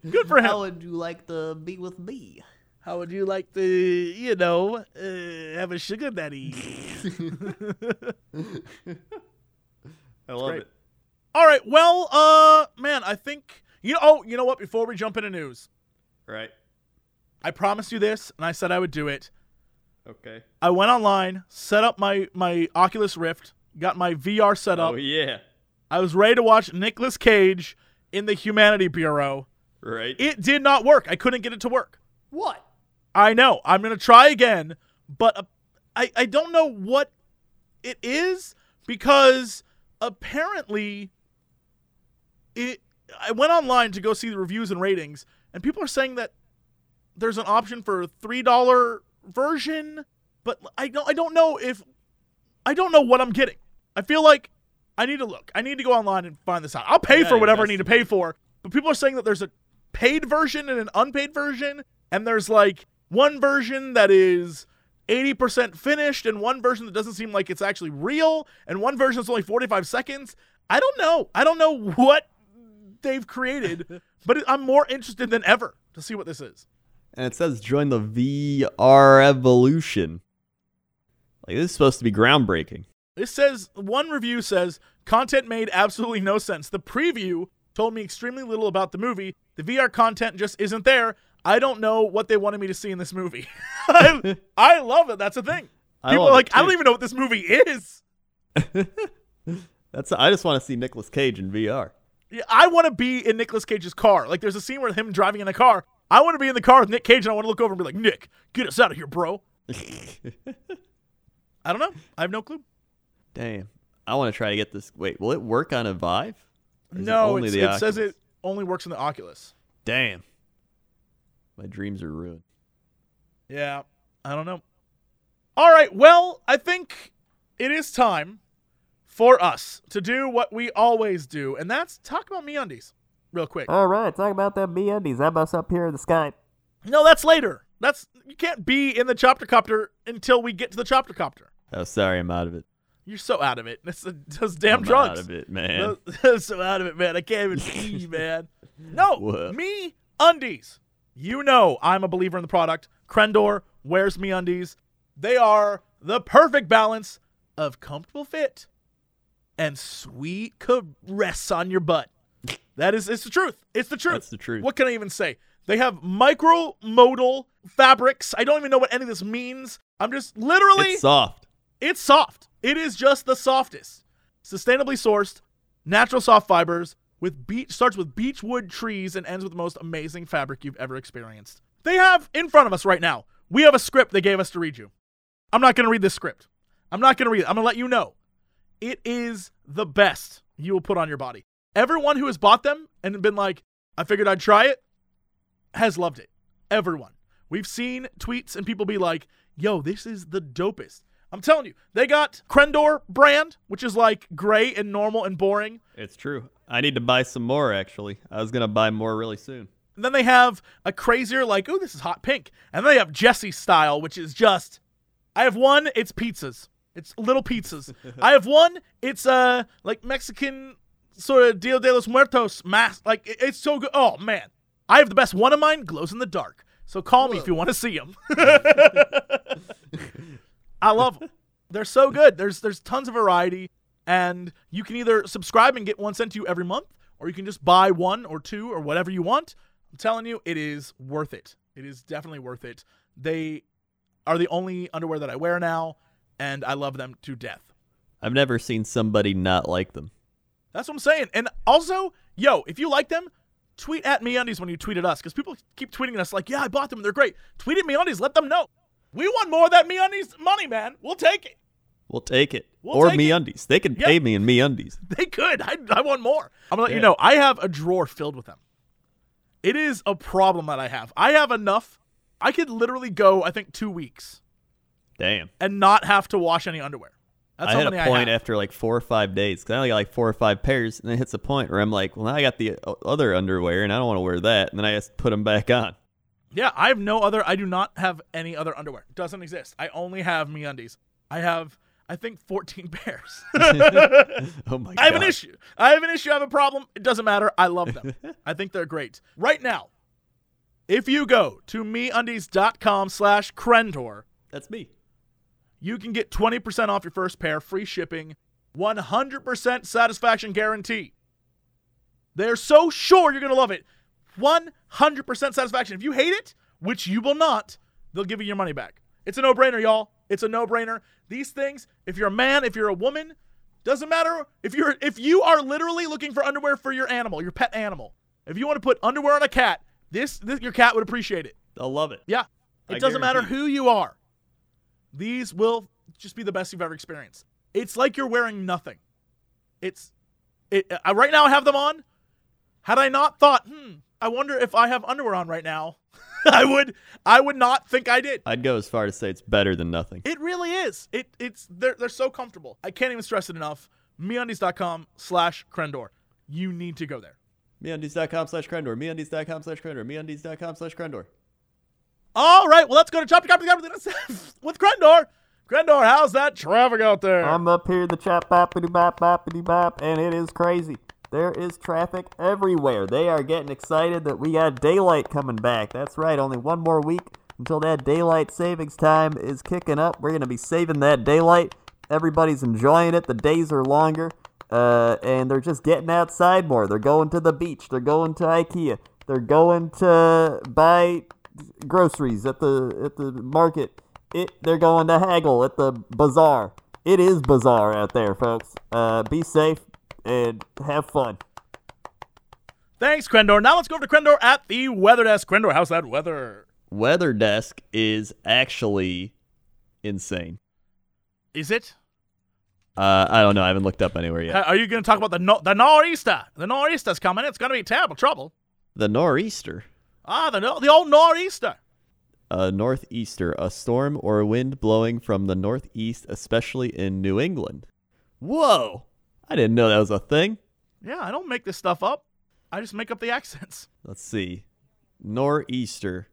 Good for him. How would you like to be with me? How would you like to, you know, uh, have a sugar daddy? I love great. it. All right. Well, uh, man, I think you know. Oh, you know what? Before we jump into news, Right. I promised you this, and I said I would do it. Okay. I went online, set up my my Oculus Rift, got my VR set up. Oh yeah. I was ready to watch Nicolas Cage in the Humanity Bureau. Right. It did not work. I couldn't get it to work. What? I know. I'm going to try again, but uh, I, I don't know what it is because apparently it I went online to go see the reviews and ratings and people are saying that there's an option for a $3 version, but I don't I don't know if I don't know what I'm getting. I feel like I need to look. I need to go online and find this out. I'll pay Yeah, for whatever I need to pay for, but people are saying that there's a paid version and an unpaid version, and there's like one version that is 80% finished and one version that doesn't seem like it's actually real and one version that's only 45 seconds. I don't know. I don't know what they've created, but I'm more interested than ever to see what this is. And it says join the VR evolution. Like this is supposed to be groundbreaking. This says one review says content made absolutely no sense. The preview told me extremely little about the movie. The VR content just isn't there. I don't know what they wanted me to see in this movie. I, I love it. That's the thing. People are like, I don't even know what this movie is. That's I just want to see Nicolas Cage in VR. Yeah, I want to be in Nicolas Cage's car. Like, there's a scene where him driving in a car. I want to be in the car with Nick Cage, and I want to look over and be like, Nick, get us out of here, bro. I don't know. I have no clue. Damn. I want to try to get this. Wait, will it work on a Vive? It No, only the it says it only works in the Oculus. Damn. My dreams are ruined. Yeah, I don't know. All right, well, I think it is time for us to do what we always do, and that's talk about MeUndies real quick. All right, talk about them MeUndies. I'm us up here in the sky. No, that's later. That's you can't be in the chopper copter until we get to the chopper copter. Oh, sorry, I'm out of it. You're so out of it. It's those damn I'm drugs. out of it, man. Those- so out of it, man. I can't even see, man. No, What? me undies. You know I'm a believer in the product. Crendor wears MeUndies. They are the perfect balance of comfortable fit and sweet caress on your butt. That is, it's the truth. It's the truth. That's the truth. What can I even say? They have micro-modal fabrics. I don't even know what any of this means. I'm just literally It's soft. it's soft. It is just the softest. Sustainably sourced, natural soft fibers with beach starts with beechwood trees and ends with the most amazing fabric you've ever experienced. They have in front of us right now. We have a script they gave us to read you. I'm not going to read this script. I'm not going to read it. I'm going to let you know. It is the best you will put on your body. Everyone who has bought them and been like, I figured I'd try it, has loved it. Everyone. We've seen tweets and people be like, yo, this is the dopest. I'm telling you, they got Crendor brand, which is like gray and normal and boring. It's true. I need to buy some more, actually. I was going to buy more really soon. And then they have a crazier, like, oh, this is hot pink. And then they have Jesse style, which is just, I have one, it's pizzas. It's little pizzas. I have one, it's uh like Mexican sort of Dia de los Muertos mask. Like, it- it's so good. Oh, man. I have the best one of mine, glows in the dark. So call me if you want to see them. I love them. They're so good. There's there's tons of variety, and you can either subscribe and get one sent to you every month, or you can just buy one or two or whatever you want. I'm telling you, it is worth it. It is definitely worth it. They are the only underwear that I wear now, and I love them to death. I've never seen somebody not like them. That's what I'm saying. And also, yo, if you like them, tweet at MeUndies when you tweet at us, because people keep tweeting us like, yeah, I bought them, they're great. Tweet at MeUndies, let them know. We want more of that MeUndies money, man. We'll take it. We'll take it. We'll or take me it. undies. They can Yeah. pay me in MeUndies. They could. I, I want more. I'm gonna let you know. I have a drawer filled with them. It is a problem that I have. I have enough. I could literally go, I think, two weeks Damn. and not have to wash any underwear. That's I how many a point after like four or five days because I only got like four or five pairs, and it hits a point where I'm like, well, now I got the uh, other underwear, and I don't want to wear that, and then I just put them back on. Yeah, I have no other. I do not have any other underwear. It doesn't exist. I only have MeUndies. I have, I think, 14 pairs. Oh my god! I have an issue. I have an issue. I have a problem. It doesn't matter. I love them. I think they're great. Right now, if you go to meundies.com slash Crendor, That's me. you can get 20% off your first pair, free shipping, 100% satisfaction guarantee. They're so sure you're going to love it. 100% satisfaction. If you hate it, which you will not, they'll give you your money back. It's a no brainer, y'all. It's a no brainer. These things, if you're a man, if you're a woman, doesn't matter. If you're if you are literally looking for underwear for your animal, your pet animal, if you want to put underwear on a cat, this, this your cat would appreciate it. They'll love it. Yeah. It I doesn't matter who you are. These will just be the best you've ever experienced. It's like you're wearing nothing. It's it I, right now I have them on. Had I not thought, hmm, I wonder if I have underwear on right now, I would I would not think I did. I'd go as far to say it's better than nothing. It really is. It it's they're they're so comfortable. I can't even stress it enough. MeUndies.com slash Crendor. You need to go there. MeUndies.com slash Crendor. MeUndies.com slash Crendor. MeUndies.com slash Crendor. All right, well let's go to Chopper Chopper Chopper with Crendor. Crendor, how's that traffic out there? I'm up here in the chop boppity bop boppity bop, and it is crazy. There is traffic everywhere. They are getting excited that we got daylight coming back. That's right, only one more week until that daylight savings time is kicking up. We're gonna be saving that daylight. Everybody's enjoying it. The days are longer, uh, and they're just getting outside more. They're going to the beach. They're going to IKEA. They're going to buy groceries at the at the market. It they're going to haggle at the bazaar. It is bizarre out there, folks. Uh, be safe and have fun. Thanks, Crendor. Now let's go over to Crendor at the weather desk. Crendor, how's that weather? Weather desk is actually insane. Is it? Uh, I don't know. I haven't looked up anywhere yet. Are you going to talk about the no- the nor'easter? The nor'easter's coming. It's going to be terrible trouble. The nor'easter. Ah, the no- the old nor'easter. A northeaster, a storm or a wind blowing from the northeast, especially in New England. Whoa! I didn't know that was a thing. Yeah, I don't make this stuff up. I just make up the accents. Let's see. Nor'easter.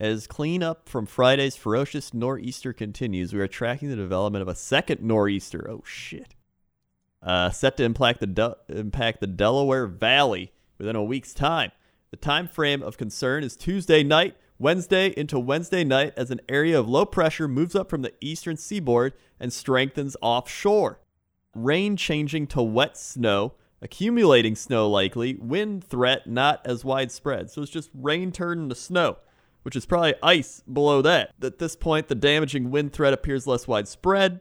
As cleanup from Friday's ferocious nor'easter continues, we are tracking the development of a second nor'easter. Oh shit! Uh, set to impact the De- impact the Delaware Valley within a week's time. The time frame of concern is Tuesday night, Wednesday into Wednesday night, as an area of low pressure moves up from the eastern seaboard and strengthens offshore. Rain changing to wet snow, accumulating snow likely, wind threat not as widespread. So it's just rain turning to snow which is probably ice below that. At this point, the damaging wind threat appears less widespread.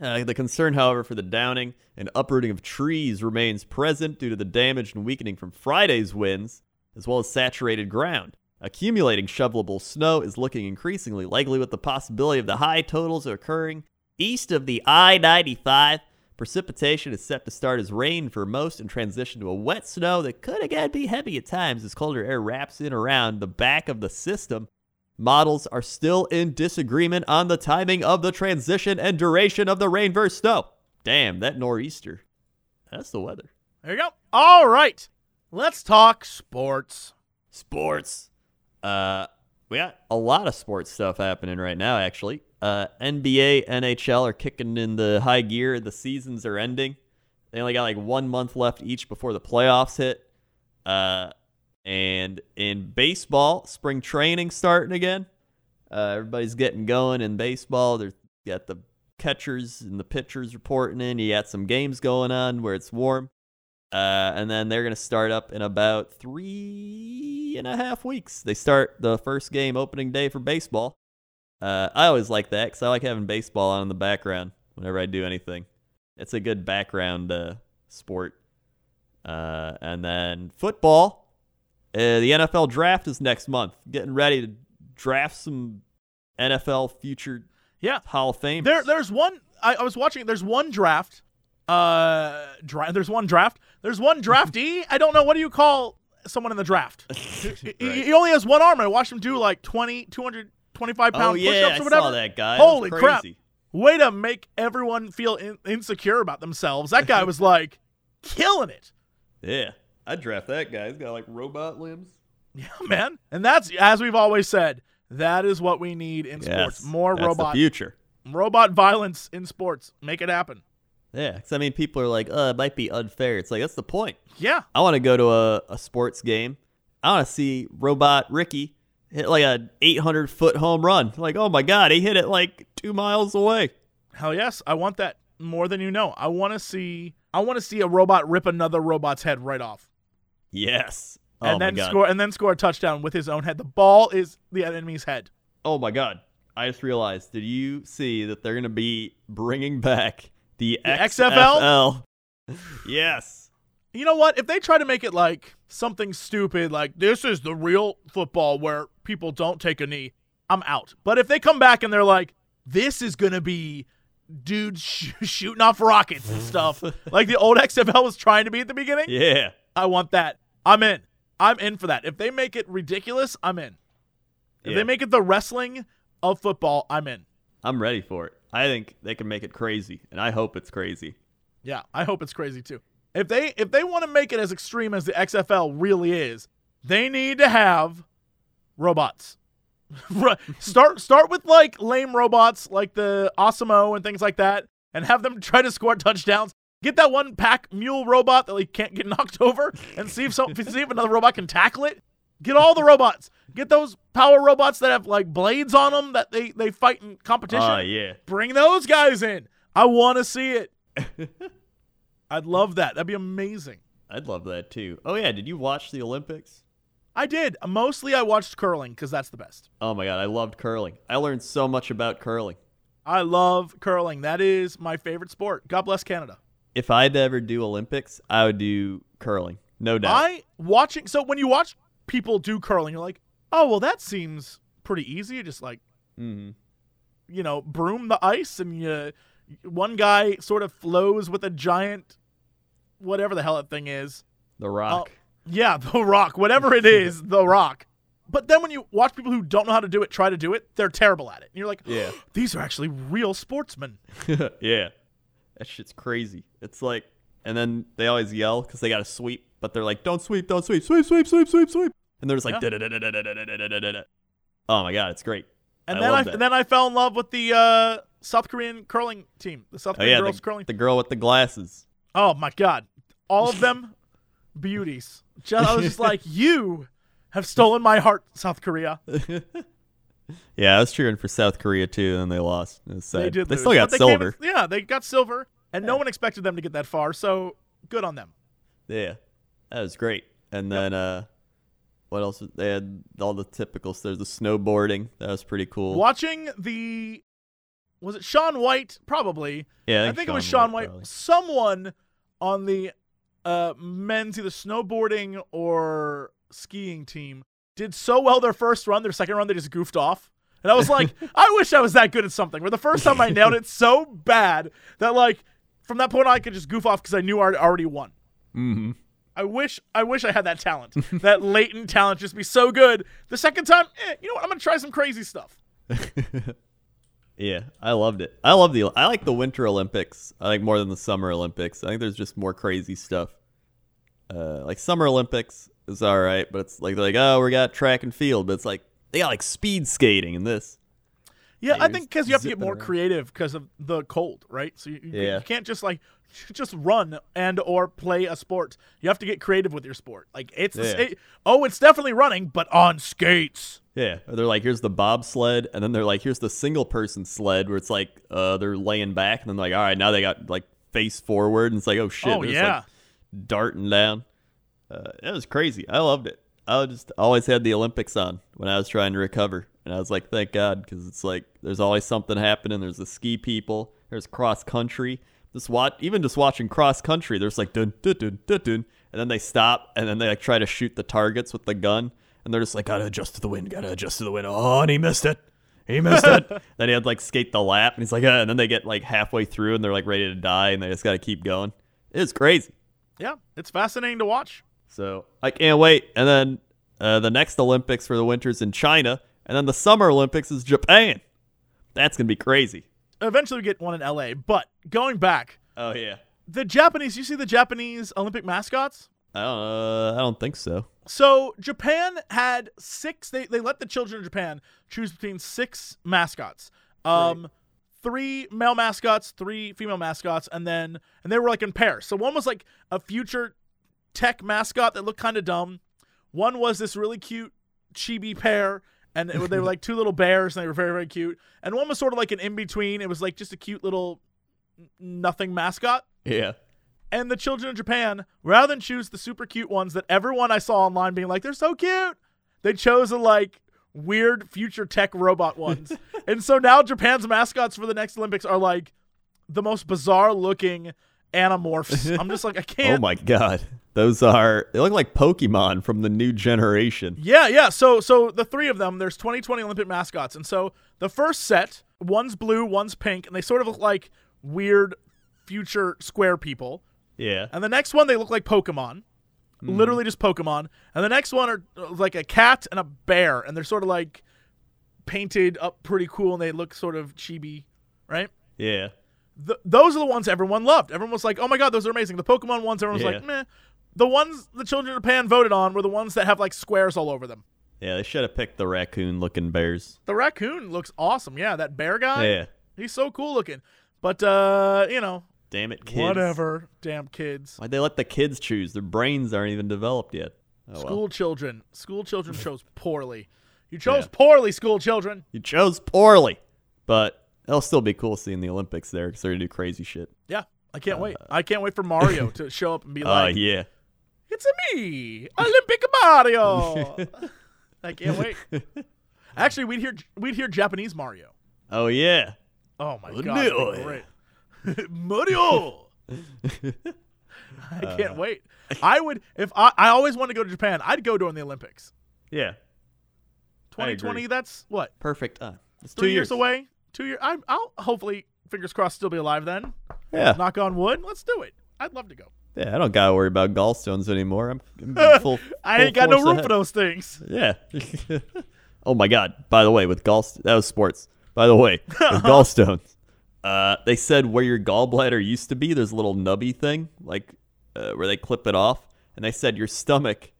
Uh, the concern, however, for the downing and uprooting of trees remains present due to the damage and weakening from Friday's winds, as well as saturated ground. Accumulating shovelable snow is looking increasingly likely with the possibility of the high totals occurring east of the I 95. Precipitation is set to start as rain for most and transition to a wet snow that could again be heavy at times as colder air wraps in around the back of the system. Models are still in disagreement on the timing of the transition and duration of the rain versus snow. Damn, that nor'easter. That's the weather. There you go. All right, let's talk sports. Sports. Uh, we got a lot of sports stuff happening right now, actually. Uh, NBA, NHL are kicking in the high gear. The seasons are ending. They only got like one month left each before the playoffs hit. Uh, and in baseball, spring training starting again. Uh, everybody's getting going in baseball. There's got the catchers and the pitchers reporting in. You got some games going on where it's warm. Uh, and then they're going to start up in about three and a half weeks. They start the first game opening day for baseball. Uh, I always like that because I like having baseball on in the background whenever I do anything. It's a good background uh, sport. Uh, and then football. Uh, the NFL draft is next month. Getting ready to draft some NFL future Yeah, Hall of Fame. there, there's one. I, I was watching. There's one draft. Uh, dra- there's one draft. There's one draftee. I don't know what do you call someone in the draft. he, he- he only has one arm. I watched him do like 20, 225 pound oh yeah, push-ups or whatever. saw that guy. Holy crap! Way to make everyone feel in- insecure about themselves. That guy was like killing it. Yeah, I'd draft that guy. He's got like robot limbs. Yeah, man. And that's as we've always said. That is what we need in sports. More that's robot The future. robot violence in sports. Make it happen. Yeah, because I mean, people are like, "Uh, it might be unfair." It's like that's the point. Yeah. I want to go to a, a sports game. I want to see Robot Ricky hit like a 800 foot home run. Like, oh my god, he hit it like two miles away. Hell yes, I want that more than you know. I want to see I want to see a robot rip another robot's head right off. Yes. Oh and then score and then score a touchdown with his own head. The ball is the enemy's head. Oh my god. I just realized. Did you see that they're gonna be bringing back the, The XFL? yes. You know what? If they try to make it like something stupid like this is the real football where people don't take a knee, I'm out. But if they come back and they're like this is going to be dudes sh- shooting off rockets and stuff like the old XFL was trying to be at the beginning, Yeah. I want that. I'm in. I'm in for that. If they make it ridiculous, I'm in. If Yeah. they make it the wrestling of football, I'm in. I'm ready for it. I think they can make it crazy, and I hope it's crazy. Yeah, I hope it's crazy too. If they if they want to make it as extreme as the XFL really is, they need to have robots. Start start with like lame robots like the ASIMO and things like that, and have them try to score touchdowns. Get that one pack mule robot that like can't get knocked over, and see if some see if another robot can tackle it. Get all the robots. Get those power robots that have like blades on them that they they fight in competition. Oh yeah. Bring those guys in. I want to see it. I'd love that. That'd be amazing. I'd love that too. Oh yeah, did you watch the Olympics? I did. Mostly I watched curling because that's the best. Oh my god, I loved curling. I learned so much about curling. I love curling. That is my favorite sport. God bless Canada. If I had to ever do Olympics, I would do curling. No doubt. I watching so when you watch people do curling, you're like, oh well, that seems pretty easy. You just like Mhm. you know broom the ice, and you one guy sort of flows with a giant whatever the hell that thing is. The Rock. Uh, yeah, The Rock. Whatever it is, The Rock. But then when you watch people who don't know how to do it try to do it, they're terrible at it. And you're like, yeah, oh, these are actually real sportsmen. yeah. That shit's crazy. It's like, and then they always yell because they got to sweep, but they're like, don't sweep, don't sweep, sweep, sweep, sweep, sweep, sweep. And they're just like, yeah. oh my God, it's great. And I then I, and then I fell in love with the uh, South Korean curling team, the South Korean oh, yeah, girls the, curling. The girl with the glasses. Oh my god, all of them beauties. Just, I was just like, you have stolen my heart, South Korea. Yeah, I was cheering for South Korea too, and they lost. It was sad. They did. They lose, still got they silver. in- yeah, they got silver, and no one expected them to get that far. So good on them. Yeah, that was great. And then uh, what else? They had all the typicals. There's the snowboarding. That was pretty cool. Watching the was it Shaun White? Probably. Yeah, I think, it was Shaun White. probably. Someone on the uh, men's either snowboarding or skiing team did so well their first run, their second run they just goofed off. And I was like, I wish I was that good at something. Where the first time I nailed it so bad that like from that point on, I could just goof off because I knew I already won. Mhm. I wish I wish I had that talent, that latent talent, just be so good. The second time, eh, you know what? I'm gonna try some crazy stuff. Yeah, I loved it. I love the. I like the Winter Olympics. I like more than the Summer Olympics. I think there's just more crazy stuff. Uh, like Summer Olympics is all right, but it's like they're like, oh, we got track and field, but it's like they got like speed skating in this. Yeah, I think because you have to get more around. creative because of the cold, right? So you, Yeah. you can't just like just run and or play a sport. You have to get creative with your sport. Like it's Yeah. it- oh, it's definitely running, but on skates. Yeah, or they're like, here's the bobsled, and then they're like, here's the single person sled, where it's like uh, they're laying back, and then like, all right, now they got like face forward, and it's like, oh shit, Oh, yeah. like, darting down. Uh, it was crazy. I loved it. I just always had the Olympics on when I was trying to recover, and I was like, thank God, because it's like there's always something happening. There's the ski people, there's cross country. Just watch, even just watching cross country, there's like dun dun dun dun dun, and then they stop, and then they like try to shoot the targets with the gun, and they're just like, gotta adjust to the wind, gotta adjust to the wind. Oh, and he missed it. He missed it. then he had like skate the lap, and he's like, ah, and then they get like halfway through, and they're like ready to die, and they just gotta keep going. It's crazy. Yeah, it's fascinating to watch. So I can't wait. And then uh, the next Olympics for the winters in China, and then the Summer Olympics is Japan. That's gonna be crazy. Eventually, we get one in L.A. But going back, Oh yeah. the Japanese. You see the Japanese Olympic mascots? I don't. Uh, I don't think so. So Japan had six. They they let the children of Japan choose between six mascots. Um, three male mascots, three female mascots, and then and they were like in pairs. So one was like a future tech mascot that looked kind of dumb. One was this really cute chibi pair, and they were like two little bears, and they were very very cute. And one was sort of like an in between. It was like just a cute little nothing mascot. Yeah. And the children of Japan, rather than choose the super cute ones that everyone I saw online being like, they're so cute, they chose the like weird future tech robot ones. and so now Japan's mascots for the next Olympics are like the most bizarre looking animorphs. I'm just like, I Oh can't. Oh my god. Those are. They look like Pokemon from the new generation. Yeah, yeah. So so the three of them, there's 2020 Olympic mascots. And so the first set, one's blue, one's pink, and they sort of look like weird future square people. Yeah. And the next one, they look like Pokemon. Literally just Pokemon. And the next one are uh, like a cat and a bear. And they're sort of like painted up pretty cool and they look sort of chibi, right? Yeah. Th- those are the ones everyone loved. Everyone was like, oh my God, those are amazing. The Pokemon ones, everyone was Yeah. like, meh. The ones the children of Japan voted on were the ones that have like squares all over them. Yeah. They should have picked the raccoon-looking bears. The raccoon looks awesome. Yeah, that bear guy, Yeah. he's so cool looking. But, uh, you know, Damn it, kids. whatever. Damn kids. Why'd they let the kids choose? Their brains aren't even developed yet. Oh, well. School children. School children chose poorly. You chose Yeah. poorly, school children. You chose poorly, but it'll still be cool seeing the Olympics there because they're gonna do crazy shit. Yeah, I can't uh, wait. I can't wait for Mario to show up and be Oh like, yeah, It's a me, Olympic Mario. I can't wait. Actually, we'd hear we'd hear Japanese Mario. Oh yeah. Oh my god, no. that'd be great. Mario. I can't uh, wait. I would if I, I always wanted to go to Japan. I'd go during the Olympics. Yeah. 2020. That's what Perfect. Uh, it's three two years. away. Two years. I'm, I'll hopefully fingers crossed still be alive then. Yeah. Knock on wood. Let's do it. I'd love to go. Yeah. I don't gotta worry about gallstones anymore. I'm, I'm full. I full ain't got no room ahead. for those things. Yeah. oh my God. By the way, with gallstones, that was sports. By the way, with gallstones, uh, they said where your gallbladder used to be, there's a little nubby thing, like uh, where they clip it off, and they said your stomach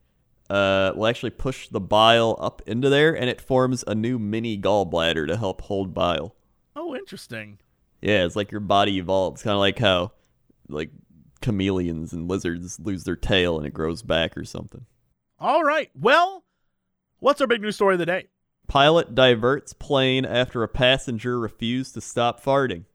uh, will actually push the bile up into there, and it forms a new mini gallbladder to help hold bile. Oh, interesting. Yeah, it's like your body evolves, kind of like how like chameleons and lizards lose their tail and it grows back or something. All right. Well, what's our big news story of the day? Pilot diverts plane after a passenger refused to stop farting.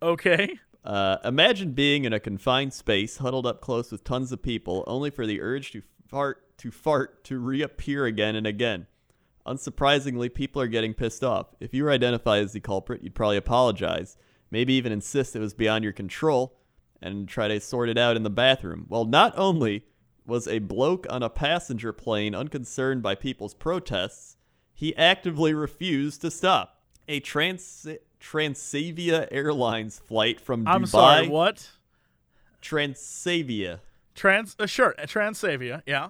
Okay. Uh, imagine being in a confined space, huddled up close with tons of people, only for the urge to fart to fart to reappear again and again. Unsurprisingly, people are getting pissed off. If you were identified as the culprit, you'd probably apologize, maybe even insist it was beyond your control, and try to sort it out in the bathroom. Well, not only was a bloke on a passenger plane unconcerned by people's protests, he actively refused to stop. A trans Transavia Airlines flight from Dubai. I'm sorry. What? Transavia. Trans. Uh, sure. Transavia. Yeah.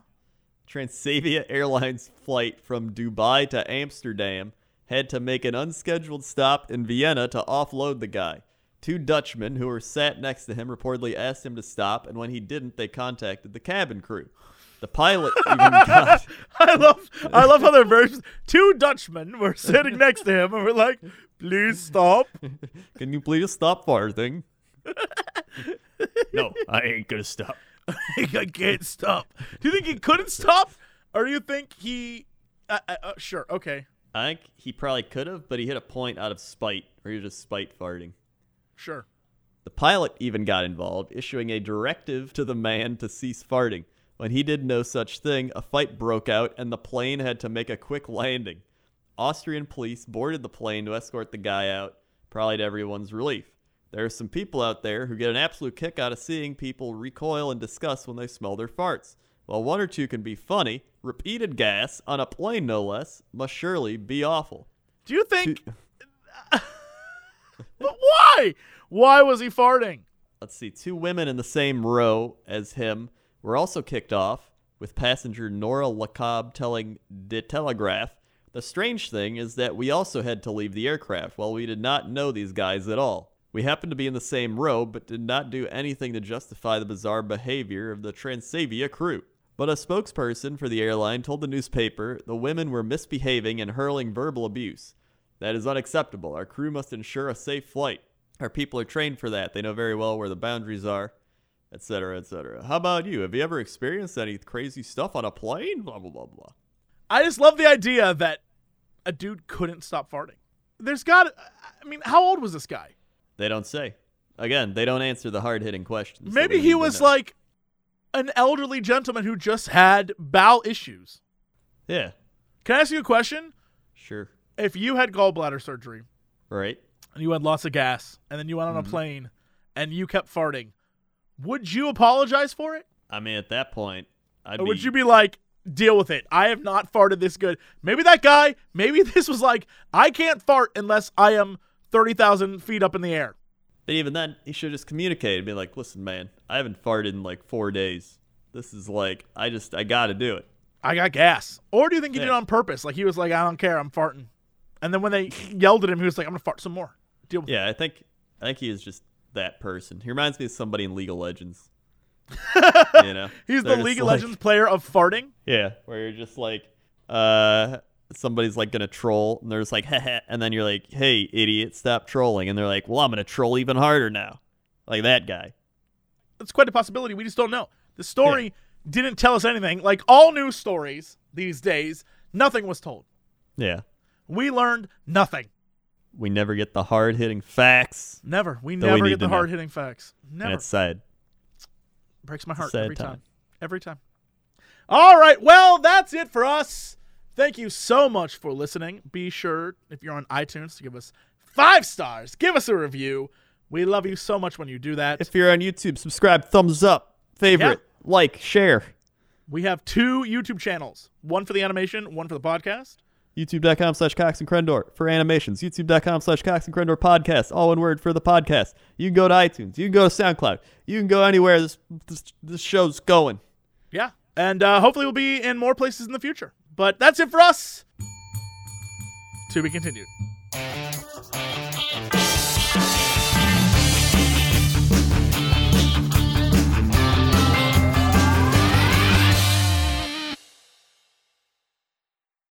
Transavia Airlines flight from Dubai to Amsterdam had to make an unscheduled stop in Vienna to offload the guy. Two Dutchmen who were sat next to him reportedly asked him to stop, and when he didn't, they contacted the cabin crew. The pilot even got. I love. I love how they're very. Two Dutchmen were sitting next to him and were like, "Please stop." Can you please stop farting? no, I ain't gonna stop. I can't stop. Do you think he couldn't stop, or do you think he? Uh, uh, uh, sure. Okay. I think he probably could have, but he hit a point out of spite, or he was just spite farting. Sure. The pilot even got involved, issuing a directive to the man to cease farting. When he did no such thing, a fight broke out and the plane had to make a quick landing. Austrian police boarded the plane to escort the guy out, probably to everyone's relief. There are some people out there who get an absolute kick out of seeing people recoil in disgust when they smell their farts. While one or two can be funny, repeated gas, on a plane no less, must surely be awful. Do you think? but why? Why was he farting? let's see, two women in the same row as him were also kicked off, with passenger Nora Lacob telling De Telegraaf, the strange thing is that we also had to leave the aircraft while we did not know these guys at all. We happened to be in the same row, but did not do anything to justify the bizarre behavior of the Transavia crew. But a spokesperson for the airline told the newspaper the women were misbehaving and hurling verbal abuse. That is unacceptable. Our crew must ensure a safe flight. Our people are trained for that. They know very well where the boundaries are, etc., etc. How about you? Have you ever experienced any crazy stuff on a plane? Blah blah blah blah. I just love the idea that a dude couldn't stop farting. There's got. I mean, how old was this guy? They don't say. Again, they don't answer the hard-hitting questions. Maybe he was like an elderly gentleman who just had bowel issues. Yeah, Can I ask you a question? sure. If you had gallbladder surgery Right. and you had lots of gas, and then you went on Mm-hmm. a plane and you kept farting, would you apologize for it? I mean, at that point, I'd Or be. would you be like, deal with it? I have not farted this good. Maybe that guy, maybe this was like, I can't fart unless I am 30,000 feet up in the air. But even then, he should just communicate and be like, "Listen, man, I haven't farted in like four days. This is like, I just, I got to do it." I got gas. Or do you think he did it on purpose? Like he was like, I don't care, I'm farting. And then when they yelled at him, he was like, I'm gonna fart some more. Deal with it. Yeah, I think, I think he is just that person. He reminds me of somebody in League of Legends. you know, He's They're the League of like- Legends player of farting. Yeah, where you're just like, uh, somebody's like gonna troll, and they're just like, Heh and then you're like, hey, idiot, stop trolling, and they're like, well, I'm gonna troll even harder now, like that guy. It's quite a possibility. We just don't know. The story didn't tell us anything. Like all news stories these days, nothing was told. Yeah, We learned nothing. we never get the hard hitting facts, Never. We That we never get the hard hitting facts. and Never. it's sad. Breaks my heart sad every time. time. Every time. All right. Well, that's it for us. Thank you so much for listening. Be sure, if you're on iTunes, to give us five stars. Give us a review. We love you so much when you do that. If you're on YouTube, subscribe, thumbs up, favorite, like, share. we have two YouTube channels one for the animation, one for the podcast. YouTube.com slash Cox and Crendor for animations. YouTube.com slash Cox and Crendor podcast. All one word for the podcast. You can go to iTunes. You can go to SoundCloud. You can go anywhere this this, this show's going. Yeah. And uh, hopefully we'll be in more places in the future. But that's it for us. To be continued.